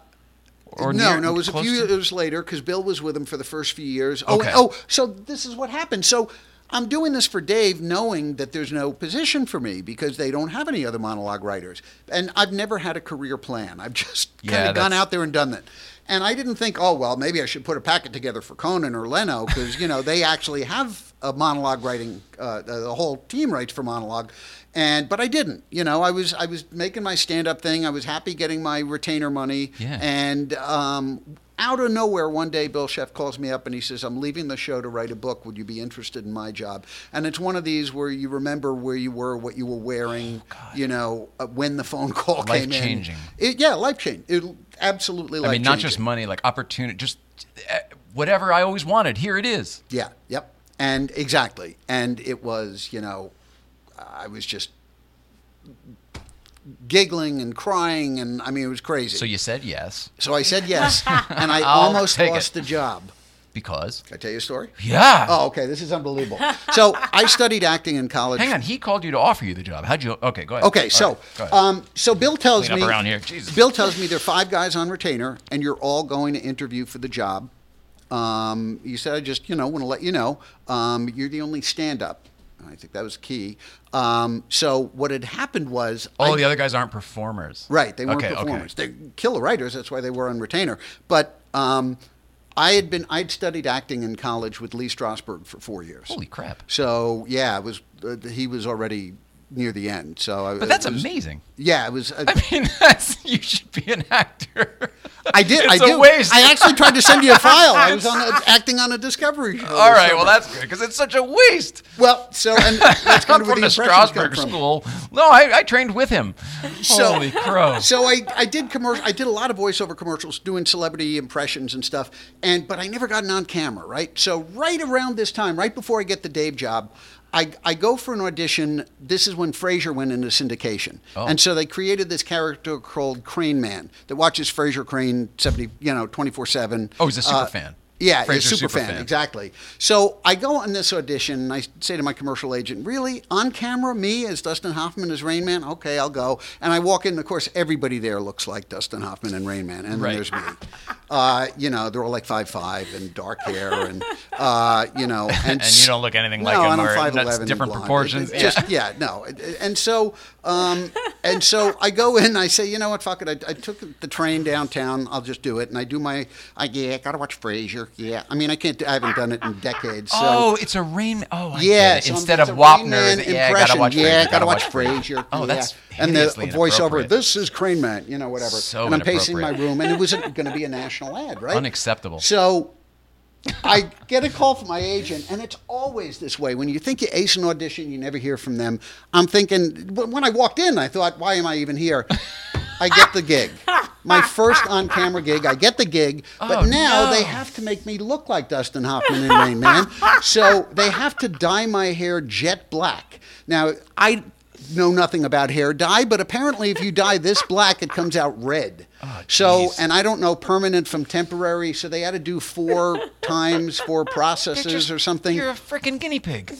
or no, near- no, it was a few to- years later because Bill was with him for the first few years. Oh, Okay. oh, so this is what happened. So I'm doing this for Dave, knowing that there's no position for me because they don't have any other monologue writers, and I've never had a career plan. I've just kind Yeah, of gone out there and done that. And I didn't think, oh well, maybe I should put a packet together for Conan or Leno because you know they actually have a monologue writing. Uh, the whole team writes for monologue, and but I didn't. You know, I was I was making my stand up thing. I was happy getting my retainer money. Yeah. And um, out of nowhere, one day, Bill Scheft calls me up and he says, I'm leaving the show to write a book. Would you be interested in my job? And it's one of these where you remember where you were, what you were wearing, you know, uh, when the phone call came in. Life-changing. Yeah, life change. It, absolutely I mean, not just money, like opportunity, just uh, whatever I always wanted. Here it is. Yeah, yep. And exactly. And it was, you know, I was just giggling and crying. And I mean, it was crazy. So you said yes So I said yes. and I I'll almost take lost it. the job. because Can I tell you a story? yeah. Oh, okay. This is unbelievable. So I studied acting in college. Hang on, he called you to offer you the job. How'd you? Okay, go ahead. Okay, All so right, go ahead. um, so Bill tells Clean me up around here. Jesus. Bill tells me there are five guys on retainer, and you're all going to interview for the job. Um, he said, "I just you know want to let you know um, you're the only stand-up." I think that was key. Um, so what had happened was all I- the other guys aren't performers. Right, they weren't Okay, okay. performers. They killer writers. That's why they were on retainer. But um, I had been I'd studied acting in college with Lee Strasberg for four years. Holy crap! So yeah, it was uh, he was already near the end. So I, But that's was- amazing. Yeah, it was. Uh, I mean, that's you should be an actor. I did. It's I a do. waste. I actually tried to send you a file. I was on a, acting on a Discovery show. All right, well that's good because it's such a waste. well. So and that's kind of where from the the impressions come Strasberg from. school. No, I, I trained with him. So- Holy crow! So I, I did commercial. I did a lot of voiceover commercials, doing celebrity impressions and stuff. And but I never got on camera, right? So right around this time, right before I get the Dave job, I, I go for an audition. This is when Frasier went into syndication, Oh. and so they created this character called Crane Man that watches Frasier Crane seventy, you know, twenty four seven. Oh, he's a super uh, fan. Yeah, he's a super, super fan, fan. exactly. So I go on this audition and I say to my commercial agent, "Really, on camera, me as Dustin Hoffman as Rain Man? Okay, I'll go." And I walk in. Of course, everybody there looks like Dustin Hoffman and Rain Man, and Right. then there's me. Uh, you know, they're all like five five and dark hair, and uh, you know, and, And you don't look anything like no, him, and I'm five that's different blonde. proportions. It- it just yeah, no, and so um, and so I go in. I say, you know what, fuck it. I, I took the train downtown. I'll just do it, and I do my. I yeah, I gotta watch Frasier. Yeah, I mean, I can't. I haven't done it in decades. So. oh, it's a rain. Oh, I Yeah, so instead of Wapner, yeah, gotta watch. Yeah, Frasier, gotta watch Frasier. Oh, yeah. that's and the voiceover. This is Crane Man. You know, whatever. So and I'm pacing my room, and it was going to be a national ad, right? Unacceptable. So I get a call from my agent, and it's always this way. When you think you ace an audition, you never hear from them. I'm thinking, when I walked in, I thought, why am I even here? I get the gig. My first on camera gig, I get the gig, but Oh, now no. they have to make me look like Dustin Hoffman in Rain Man. So they have to dye my hair jet black. Now, I know nothing about hair dye, but apparently if you dye this black, it comes out red. Oh, so, Oh, jeez. and I don't know permanent from temporary, so they had to do four times, four processes or something. You're a freaking guinea pig.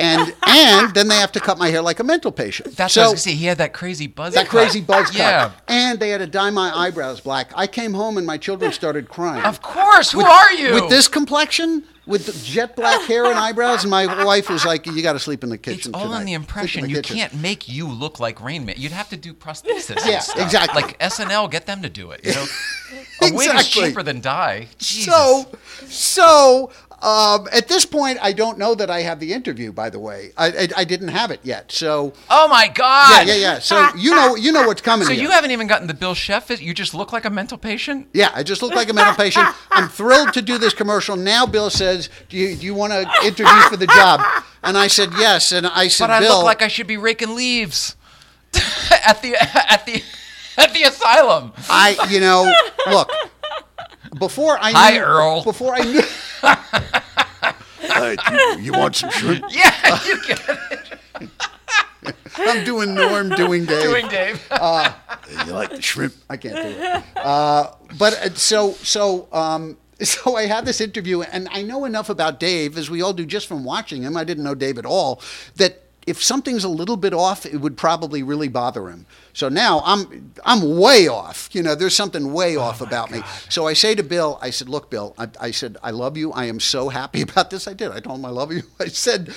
And and then they have to cut my hair like a mental patient. That's so, what I was gonna say. He had that crazy buzz. that cut. crazy buzz cut. Yeah. And they had to dye my eyebrows black. I came home and my children started crying. Of course. Who are you? With this complexion, with jet black hair and eyebrows, and my wife was like, "You got to sleep in the kitchen." It's kitchen." all tonight. in the impression. the You kitchen." can't make you look like Rain Man. You'd have to do prosthesis. Yeah, exactly. Like SNL, get them to do it. You know, a wig is cheaper than dye. Jesus. So, so um, at this point, I don't know that I have the interview. By the way, I, I, I didn't have it yet. So, oh my God. yeah, yeah. Yeah. So you know, you know what's coming. So here. you haven't even gotten the Bill Scheft. You just look like a mental patient. Yeah, I just look like a mental patient. I'm thrilled to do this commercial. Now Bill says, "Do you, do you want to interview for the job?" And I said yes. And I said, But I "Bill, look like I should be raking leaves at the at the at the asylum. I, you know, look." Before I Hi, Earl. Before I knew, Uh, you, you want some shrimp? Yeah, you get it. I'm doing Norm, doing Dave. Doing Dave. you like the shrimp? I can't do it. Uh, but uh, so so um, so I had this interview, and I know enough about Dave, as we all do, just from watching him. I didn't know Dave at all. That if something's a little bit off, it would probably really bother him. So now I'm I'm way off. You know, there's something way off about me. So I say to Bill, I said, "Look, Bill, I, I said I love you. I am so happy about this. I did. I told him I love you. I said."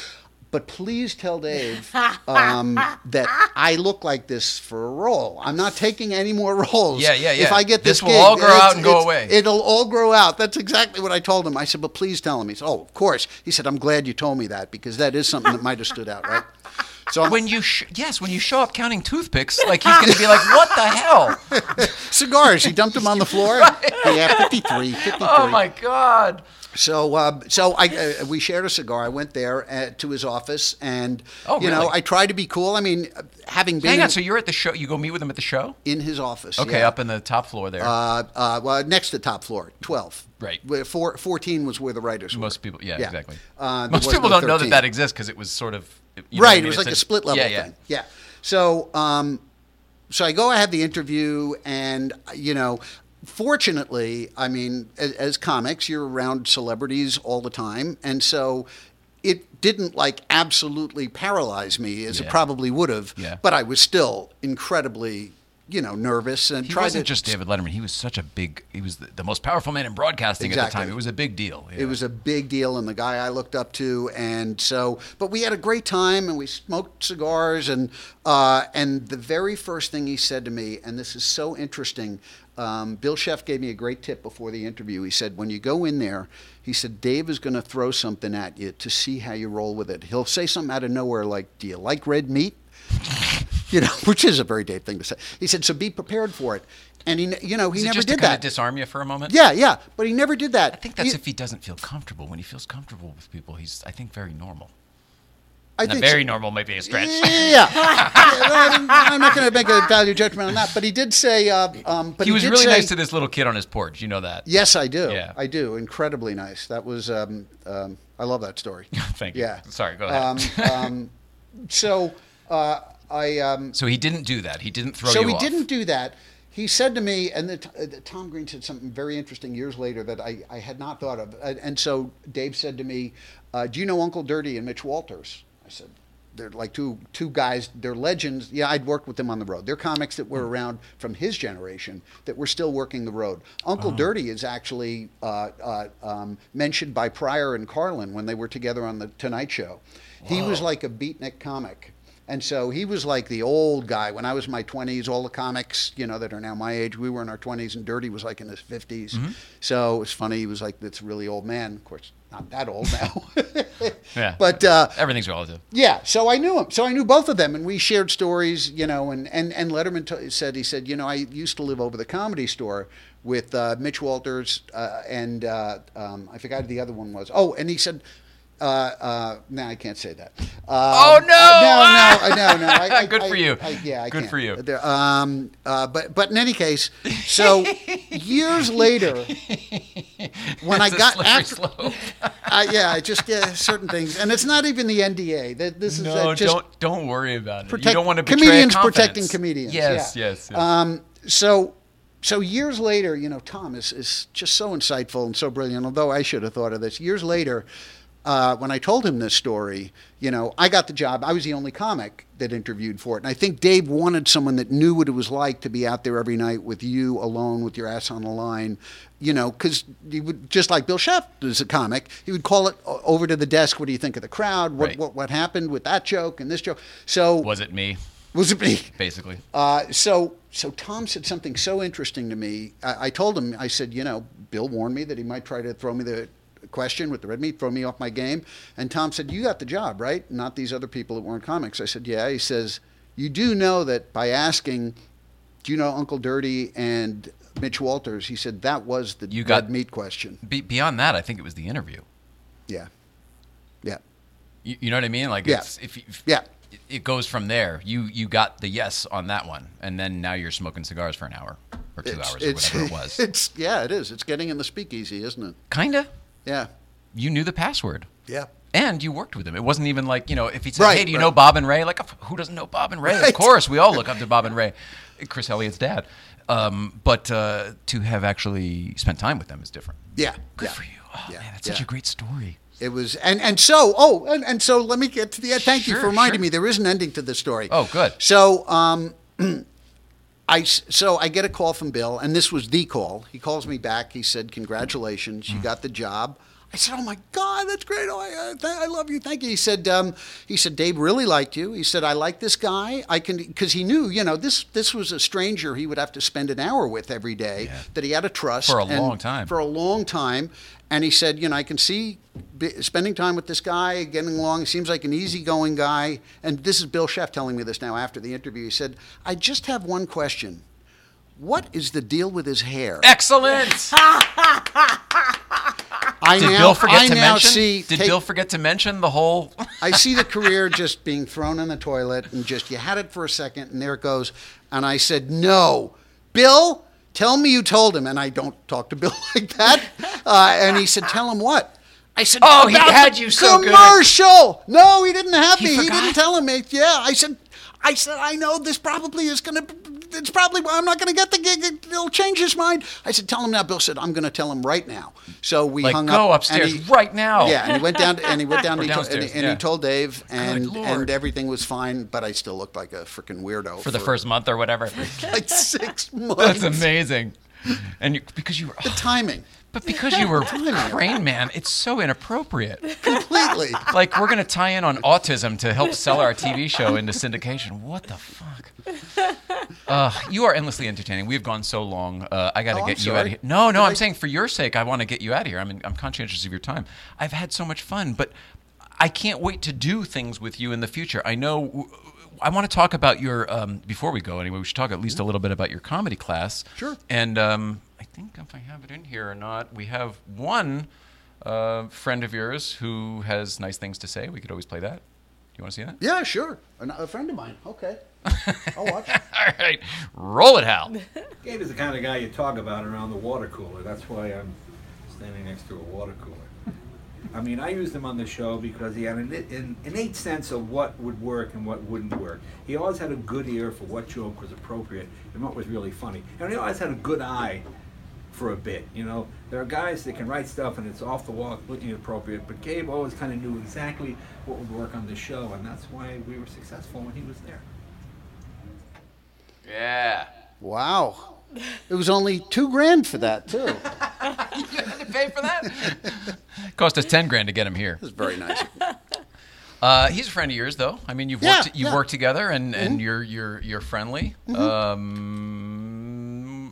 But please tell Dave um, that I look like this for a role. I'm not taking any more roles. Yeah, yeah, yeah. If. I get This this, will gig, all grow out and go away. It'll all grow out. That's exactly what I told him. I said, but please tell him. He said, oh, of course. He said, I'm glad you told me that because that is something that might have stood out, right? So I'm- When you sh- yes, when you show up counting toothpicks, like he's gonna be like, "What the hell?" cigars. He dumped them on the floor. Yeah, 53, 53. Oh my god! So, uh, so I uh, we shared a cigar. I went there uh, to his office, and Oh, you know. I tried to be cool. I mean, having been Hang in, on. So you're at the show. You go meet with him at the show. in his office, Okay, yeah. up in the top floor there. uh, uh, well, next to top floor, twelve. Right. Where four, 14 was where the writers were. Most people, yeah, Yeah. exactly. Uh, Most people no don't know that that exists because it was sort of you know I right. mean? It was It's like a, split level yeah, yeah. thing. Yeah. So, um, so I go. I have the interview, and you know, fortunately, I mean, as, as comics, you're around celebrities all the time, and so it didn't like absolutely paralyze me as it probably would have. Yeah. But I was still incredibly, you know, nervous and He tried wasn't to just David Letterman. He was such a big. He was the, the most powerful man in broadcasting at the time. It was a big deal. It was a big deal, and the guy I looked up to, and so. But we had a great time, and we smoked cigars, and uh, and the very first thing he said to me, and this is so interesting. Um, Bill Scheft gave me a great tip before the interview. He said, when you go in there, he said Dave is going to throw something at you to see how you roll with it. He'll say something out of nowhere like, "Do you like red meat?" You know, which is a very Dave thing to say. He said, "So be prepared for it." And he, you know, he Is never just did to kind that. of disarm you for a moment. yeah, yeah, but he never did that. I think that's He- if he doesn't feel comfortable. When he feels comfortable with people, he's I think very normal. I think very so. normal, maybe a stretch. Yeah, I'm not going to make a value judgment on that, but he did say. Uh, um, but he was did really say- nice to this little kid on his porch. You know that. Yes, I do. Yeah. I do. Incredibly nice. That was. Um, um, I love that story. Thank you. Yeah. Sorry. Go ahead. Um, um, so uh, I. Um, so he didn't do that. He didn't throw so he off. didn't do that. He said to me, and the, uh, the- Tom Green said something very interesting years later that I, I had not thought of. Uh, and so Dave said to me, uh, "Do you know Uncle Dirty and Mitch Walters?" I said, they're like two two guys. They're legends. Yeah, I'd worked with them on the road. They're comics that Hmm. were around from his generation that were still working the road. Oh. Uncle Dirty is actually uh, uh, um, mentioned by Pryor and Carlin when they were together on the Tonight Show. He was like a beatnik comic. And so he was like the old guy. When I was in my 20s, all the comics, you know, that are now my age, we were in our 20s, and Dirty was like in his 50s. Mm-hmm. So it was funny. He was like this really old man. Of course, not that old now. Yeah. But uh, Everything's relative. yeah, so I knew him. So I knew both of them, and we shared stories, you know. And and and Letterman t- said he said, you know, I used to live over the comedy store with uh, Mitch Walters uh, and uh, um, I forgot who the other one was. Oh, and he said. Uh, uh, no, I can't say that. Um, Oh, no! Uh, no, no, no, no. I, I, Good I- for you. I, yeah, I Good can't. for you. Um, uh, but but in any case, so years later, when I It's a got after. I, yeah, I just yeah, certain things, and it's not even the NDA. That this is No, just don't don't worry about it. protect- you don't want to betray comedians protecting comedians. Yes, yeah. yes. yes. Um, so, so years later, you know, Tom is, is just so insightful and so brilliant. Although I should have thought of this years later, uh, when I told him this story, you know, I got the job. I was the only comic that interviewed for it, and I think Dave wanted someone that knew what it was like to be out there every night with you alone, with your ass on the line. You know, because he would just like Bill Scheft is a comic. He would call it over to the desk. What do you think of the crowd? What Right. what, what happened with that joke and this joke? So was it me? was it me? Basically. Uh, so, so Tom said something so interesting to me. I, I told him, I said, you know, Bill warned me that he might try to throw me the question with the red meat, throw me off my game. And Tom said, you got the job, right? Not these other people that weren't comics. I said, yeah. He says, you do know that by asking, do you know Uncle Dirty and Mitch Walters? He said that was the You red got- meat question. Be- beyond that, I think it was the interview. Yeah, yeah, You, you know what I mean? Like, Yeah. it's, if, if yeah. it- it goes from there. You you got the yes on that one, and then now you're smoking cigars for an hour or two hours or whatever it was. It's yeah, it is. It's getting in the speakeasy, isn't it? Kinda. Yeah, You knew the password. yeah. And you worked with him. It wasn't even like, you know, if he said, Right, hey, do you right. know Bob and Ray? Like, who doesn't know Bob and Ray? Right. Of course, we all look up to Bob and Ray. Chris Elliott's dad. Um, but uh, to have actually spent time with them is different. Yeah, Good yeah. for you. Oh, Yeah, man, that's such a great story. It was, and and so, oh, and, and so let me get to the end. Thank you for reminding sure. me. There is an ending to this story. Oh, good. So, um, I so I get a call from Bill, and this was the call. He calls me back. He said, "Congratulations, you mm. got the job." I said, "Oh my God, that's great! Oh, I, uh, th- I love you. Thank you." He said, um, "He said Dave really liked you. He said I like this guy. I can because he knew, you know, this this was a stranger he would have to spend an hour with every day that he had to trust For a long time. For a long time, and he said, you know, I can see b- spending time with this guy, getting along. Seems like an easygoing guy. And this is Bill Scheft telling me this now after the interview. He said, I just have one question. What is the deal with his hair? Excellent. I Did now, Bill forget I to now mention? see. Did take- Bill forget to mention the whole? I see the career just being thrown in the toilet and just you had it for a second and there it goes. And I said, No, Bill, tell me you told him. And I don't talk to Bill like that. Uh, and he said, Tell him what? I said, Oh, he had you so good." commercial. No, he didn't have He me. He didn't tell him. It. Yeah, I said, I said, I know this probably is going to. It's probably I'm not going to get the gig. It'll change his mind. I said, tell him now. Bill said, I'm going to tell him right now. So we Like, hung go up. and upstairs he- right now. Yeah, and he went down. And he went down. And, he told, and, yeah. he told Dave, and and everything was fine. But I still looked like a freaking weirdo for the first month or whatever. like six months. That's amazing. And you, because you were, The timing, but because you were Rain Man, it's so inappropriate. Completely. Like we're gonna tie in on autism to help sell our TV show into syndication. What the fuck? Uh, you are endlessly entertaining. We've gone so long. Uh, I got to Oh, I'm get you out of here. No, no, I'm I- saying for your sake, I want to get you out of here. I'm, I'm conscientious of your time. I've had so much fun, but I can't wait to do things with you in the future. I know. I want to talk about your. Um, before we go, anyway, we should talk at least a little bit about your comedy class. Sure. And um, I think if I have it in here or not, we have one uh, friend of yours who has nice things to say. We could always play that. Do you want to see that? Yeah, sure. A, a friend of mine. Okay, I'll watch. All right, roll it, Hal. Gabe is the kind of guy you talk about around the water cooler. That's why I'm standing next to a water cooler. I mean, I used him on the show because he had an, an innate sense of what would work and what wouldn't work. He always had a good ear for what joke was appropriate and what was really funny. And he always had a good eye for a bit. You know, there are guys that can write stuff and it's off the wall, completely inappropriate. But Gabe always kind of knew exactly what would work on the show, and that's why we were successful when he was there. Yeah. Wow. It was only two grand for that too. you had to pay for that? Cost us ten grand to get him here. It was very nice. Uh, he's a friend of yours, though. I mean, you've Yeah, worked you've yeah. worked together, and, and you're you're you're friendly. Um,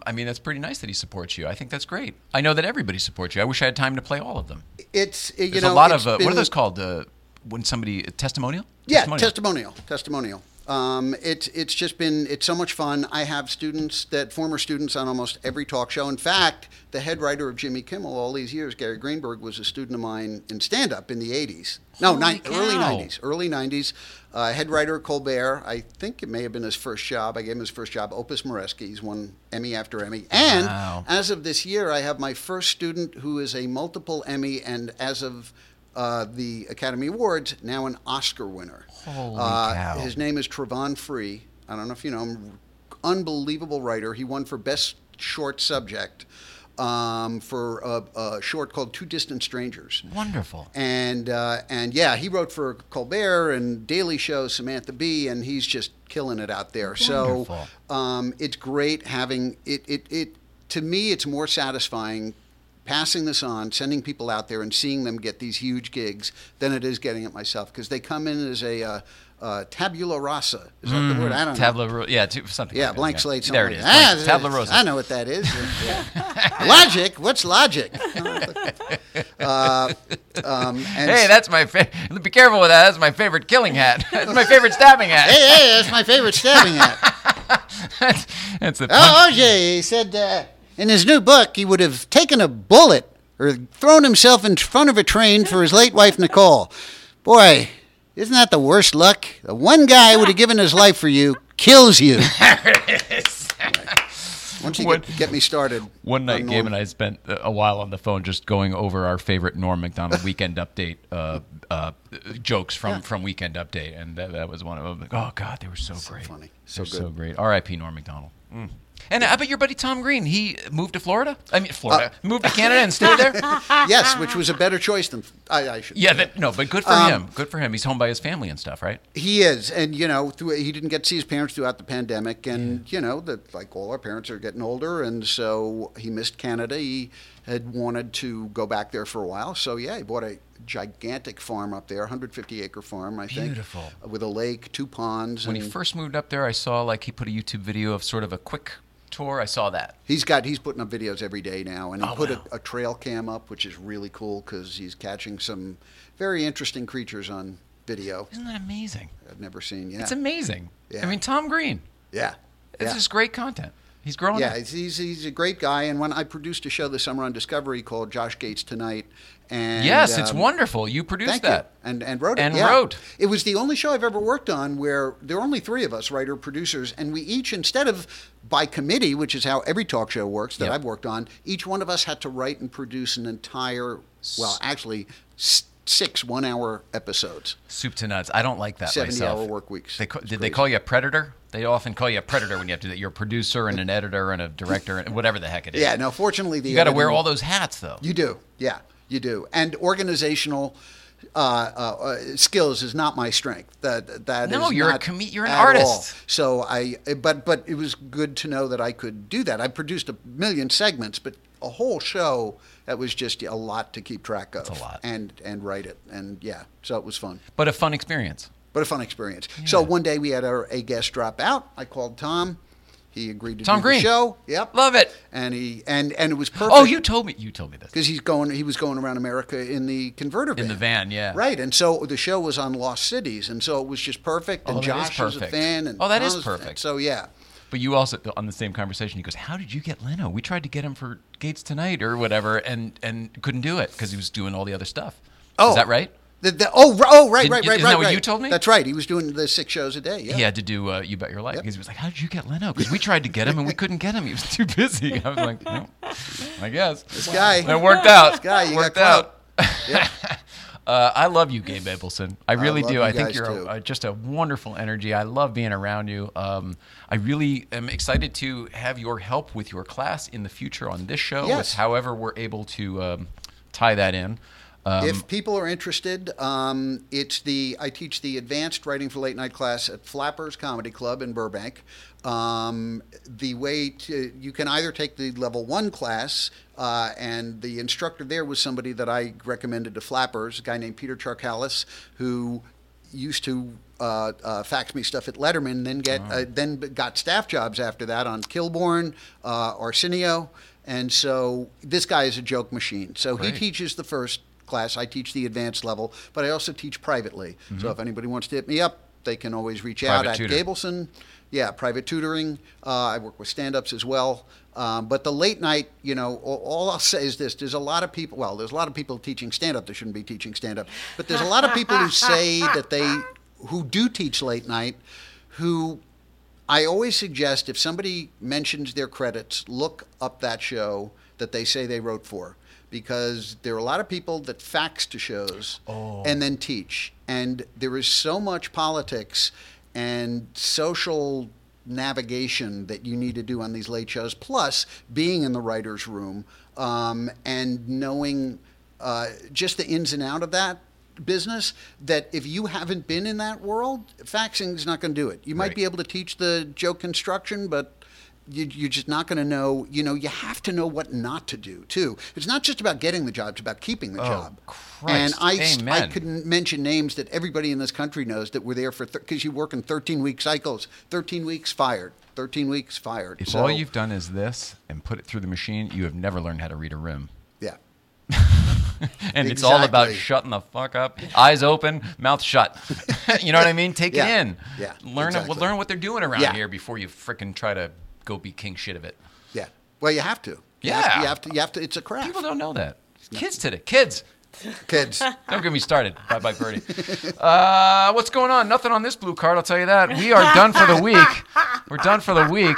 I mean, that's pretty nice that he supports you. I think that's great. I know that everybody supports you. I wish I had time to play all of them. It's you There's know a lot of uh, what are those called? Uh, when somebody testimonial? Yeah, testimonial, testimonial. Um, it's it's just been it's so much fun. I have students that former students on almost every talk show. In fact, the head writer of Jimmy Kimmel all these years, Gary Greenberg, was a student of mine in stand up in the '80s. No, ni- early '90s. Early '90s. Uh, head writer Colbert. I think it may have been his first job. I gave him his first job. Opus Moreschi. He's won Emmy after Emmy. And Wow. as of this year, I have my first student who is a multiple Emmy, and as of uh, the Academy Awards, now an Oscar winner. Holy Uh, cow. His name is Travon Free. I don't know if you know him. Unbelievable writer. He won for best short subject um, for a, a short called Two Distant Strangers. Wonderful. And uh, and yeah, he wrote for Colbert and Daily Show, Samantha Bee, and he's just killing it out there. Wonderful. So um, it's great having it, it. It to me, it's more satisfying passing this on, sending people out there, and seeing them get these huge gigs than it is getting it myself because they come in as a uh, uh, tabula rasa. Is that the word? I don't know. Tabla, ro- yeah, t- something. Yeah, like blank slate. There it is. Blank- Ah, Tabla rosa. I know what that is. Yeah. logic? What's logic? Uh, um, and Hey, that's my favorite. Be careful with that. That's my favorite killing hat. That's my favorite stabbing hat. hey, hey, that's my favorite stabbing hat. that's, that's the. Oh, OJ, he said uh, in his new book he would have taken a bullet or thrown himself in front of a train for his late wife Nicole. Boy, isn't that the worst luck? The one guy who would have given his life for you kills you. Once you What- get, get me started. One night, on Gabe and I spent a while on the phone just going over our favorite Norm Macdonald Weekend Update uh, uh, jokes from, from Weekend Update, and that, that was one of them. Like, oh God, they were so, great, funny. So They're so great. R.I.P. Norm Macdonald. Mm. And I bet your buddy Tom Green, he moved to Florida. I mean, Florida, moved to Canada and stayed there. yes, which was a better choice than I, I should. Yeah, that, no, but good for Um, him. Good for him. He's home by his family and stuff, right? He is, and you know, through, he didn't get to see his parents throughout the pandemic, and you know that like all our parents are getting older, and so he missed Canada. He had wanted to go back there for a while, so yeah, he bought a gigantic farm up there, 150 acre farm, I think, Beautiful. with a lake, two ponds. When he first moved up there, I saw like he put a YouTube video of sort of a quick tour. I saw that. he's got he's putting up videos every day now, and he Oh, put wow. a, a trail cam up, which is really cool because he's catching some very interesting creatures on video. Isn't that amazing? I've never seen. Yeah, It's amazing. Yeah. I mean, Tom Green. yeah, It's yeah. just great content. He's growing Yeah, up. he's, he's, a great guy. And when I produced a show this summer on Discovery called Josh Gates Tonight, and yes, it's um, wonderful. You produced that. you. And and wrote it. And yeah. wrote. It was the only show I've ever worked on where there were only three of us, writer producers, and we each instead of by committee, which is how every talk show works that Yep. I've worked on, each one of us had to write and produce an entire, well, actually six one-hour episodes, Soup to nuts. I don't like that seventy-hour myself. work weeks. They did they call you a predator? They often call you a predator when you have to do that. You're a producer and an editor and a director and whatever the heck it is. Yeah, no. Fortunately, the You got to wear all those hats though. You do, yeah, you do. And organizational uh, uh, uh, skills is not my strength. That that No, is you're a not you're an artist. all. So I, but but it was good to know that I could do that. I produced a million segments, but a whole show that was just a lot to keep track of. That's a lot. And and write it, and yeah, so it was fun. but a fun experience. But a fun experience. So one day we had our, a guest drop out. I called Tom. He agreed to Tom do Green. the show. Yep. Love it. And he and and it was oh, perfect. Oh, you told me. You told me this. because he's going he was going around america in the converter van In the van, yeah. right and so the show was on lost cities and so it was just perfect oh, and Oh, is josh was a perfect. fan and Oh, that is was a fan. perfect. so yeah But you also on the same conversation, he goes, "How did you get Leno? We tried to get him for Gates tonight or whatever, and and couldn't do it because he was doing all the other stuff." Oh. is that right? The, the, oh, oh, right, Did- right, right, isn't right. that what right. you told me? That's right. He was doing the six shows a day. Yeah. He had to do uh, "You Bet Your Life" Yep. because he was like, "How did you get Leno?" Because we tried to get him and we couldn't get him. He was too busy. I was like, no, "I guess This guy. it worked out." This guy, you got worked out. Uh, I love you, Gabe Abelson. I really love do. I think you're a, just a wonderful energy. I love being around you. Um, I really am excited to have your help with your class in the future on this show. Yes. With however we're able to um, tie that in. Um, if people are interested, um, it's the I teach the advanced writing for late night class at Flappers Comedy Club in Burbank. Um, the way to you can either take the level one class, uh, and the instructor there was somebody that I recommended to Flappers, a guy named Peter Charkalis, who used to uh, uh, fax me stuff at Letterman, then get uh, then got staff jobs after that on Kilborn, uh, Arsenio, and so this guy is a joke machine. So he teaches the first class. I teach the advanced level, but I also teach privately. So if anybody wants to hit me up, they can always reach out Mm-hmm. At tutor. Gableson. Yeah, private tutoring. Uh, I work with stand-ups as well. Um, but the late night, you know, all, all I'll say is this: there's a lot of people. Well, there's a lot of people teaching stand-up that shouldn't be teaching stand-up. But there's a lot of people who say that they, who do teach late night, who I always suggest if somebody mentions their credits, look up that show that they say they wrote for. Because there are a lot of people that fax to shows and then teach. And there is so much politics and social navigation that you need to do on these late shows, plus being in the writer's room um, and knowing uh, just the ins and out of that business that if you haven't been in that world, faxing is not going to do it. You might Right. be able to teach the joke construction, but you, you're just not going to know. You know, you have to know what not to do too. It's not just about getting the job; it's about keeping the oh, job. and Christ. I, I Amen. couldn't mention names that everybody in this country knows that were there for because you work in 13 week cycles. 13 weeks fired. 13 weeks fired. if So, all you've done is this and put it through the machine, you have never learned how to read a room. yeah. and it's all about shutting the fuck up, eyes open, mouth shut. you know what I mean? Take Yeah. it in. Yeah, Learn exactly. learn what they're doing around Yeah. here before you frickin' try to go be king shit of it. Yeah. Well, you have to. You Yeah. Have to, you have to. You have to. It's a craft. People don't know that. Kids today, kids. Kids. Don't get me started. Bye bye, Birdie. Uh, what's going on? Nothing on this blue card, I'll tell you that. We are done for the week. We're done for the week.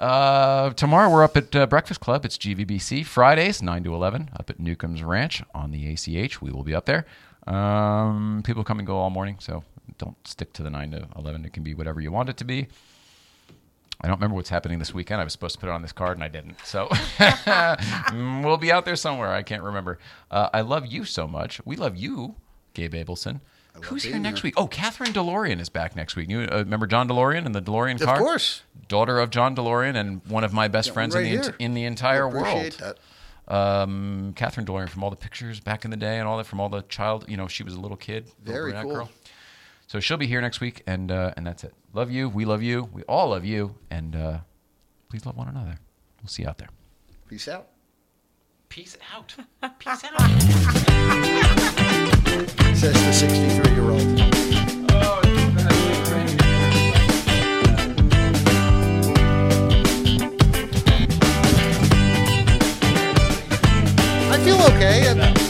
Uh, tomorrow we're up at uh, Breakfast Club. It's GVBC. Fridays, 9 to 11, up at Newcomb's Ranch on the ACH. We will be up there. Um, people come and go all morning, so don't stick to the 9 to 11. It can be whatever you want it to be. I don't remember what's happening this weekend. I was supposed to put it on this card and I didn't. So we'll be out there somewhere. I can't remember. Uh, I love you so much. We love you, Gabe Abelson. Who's here next here. week? Oh, Kathryn DeLorean is back next week. You uh, remember John DeLorean and the DeLorean Of car? course. Daughter of John DeLorean and one of my best friends right in the in the entire world. that. Um, Kathryn DeLorean from all the pictures back in the day and all that from all the child. You know, she was a little kid. Very cool. Girl. So she'll be here next week, and uh, and that's it. Love you. We love you. We all love you, and uh, please love one another. We'll see you out there. Peace out. Peace out. Peace out. Says the 63 year old. I feel okay.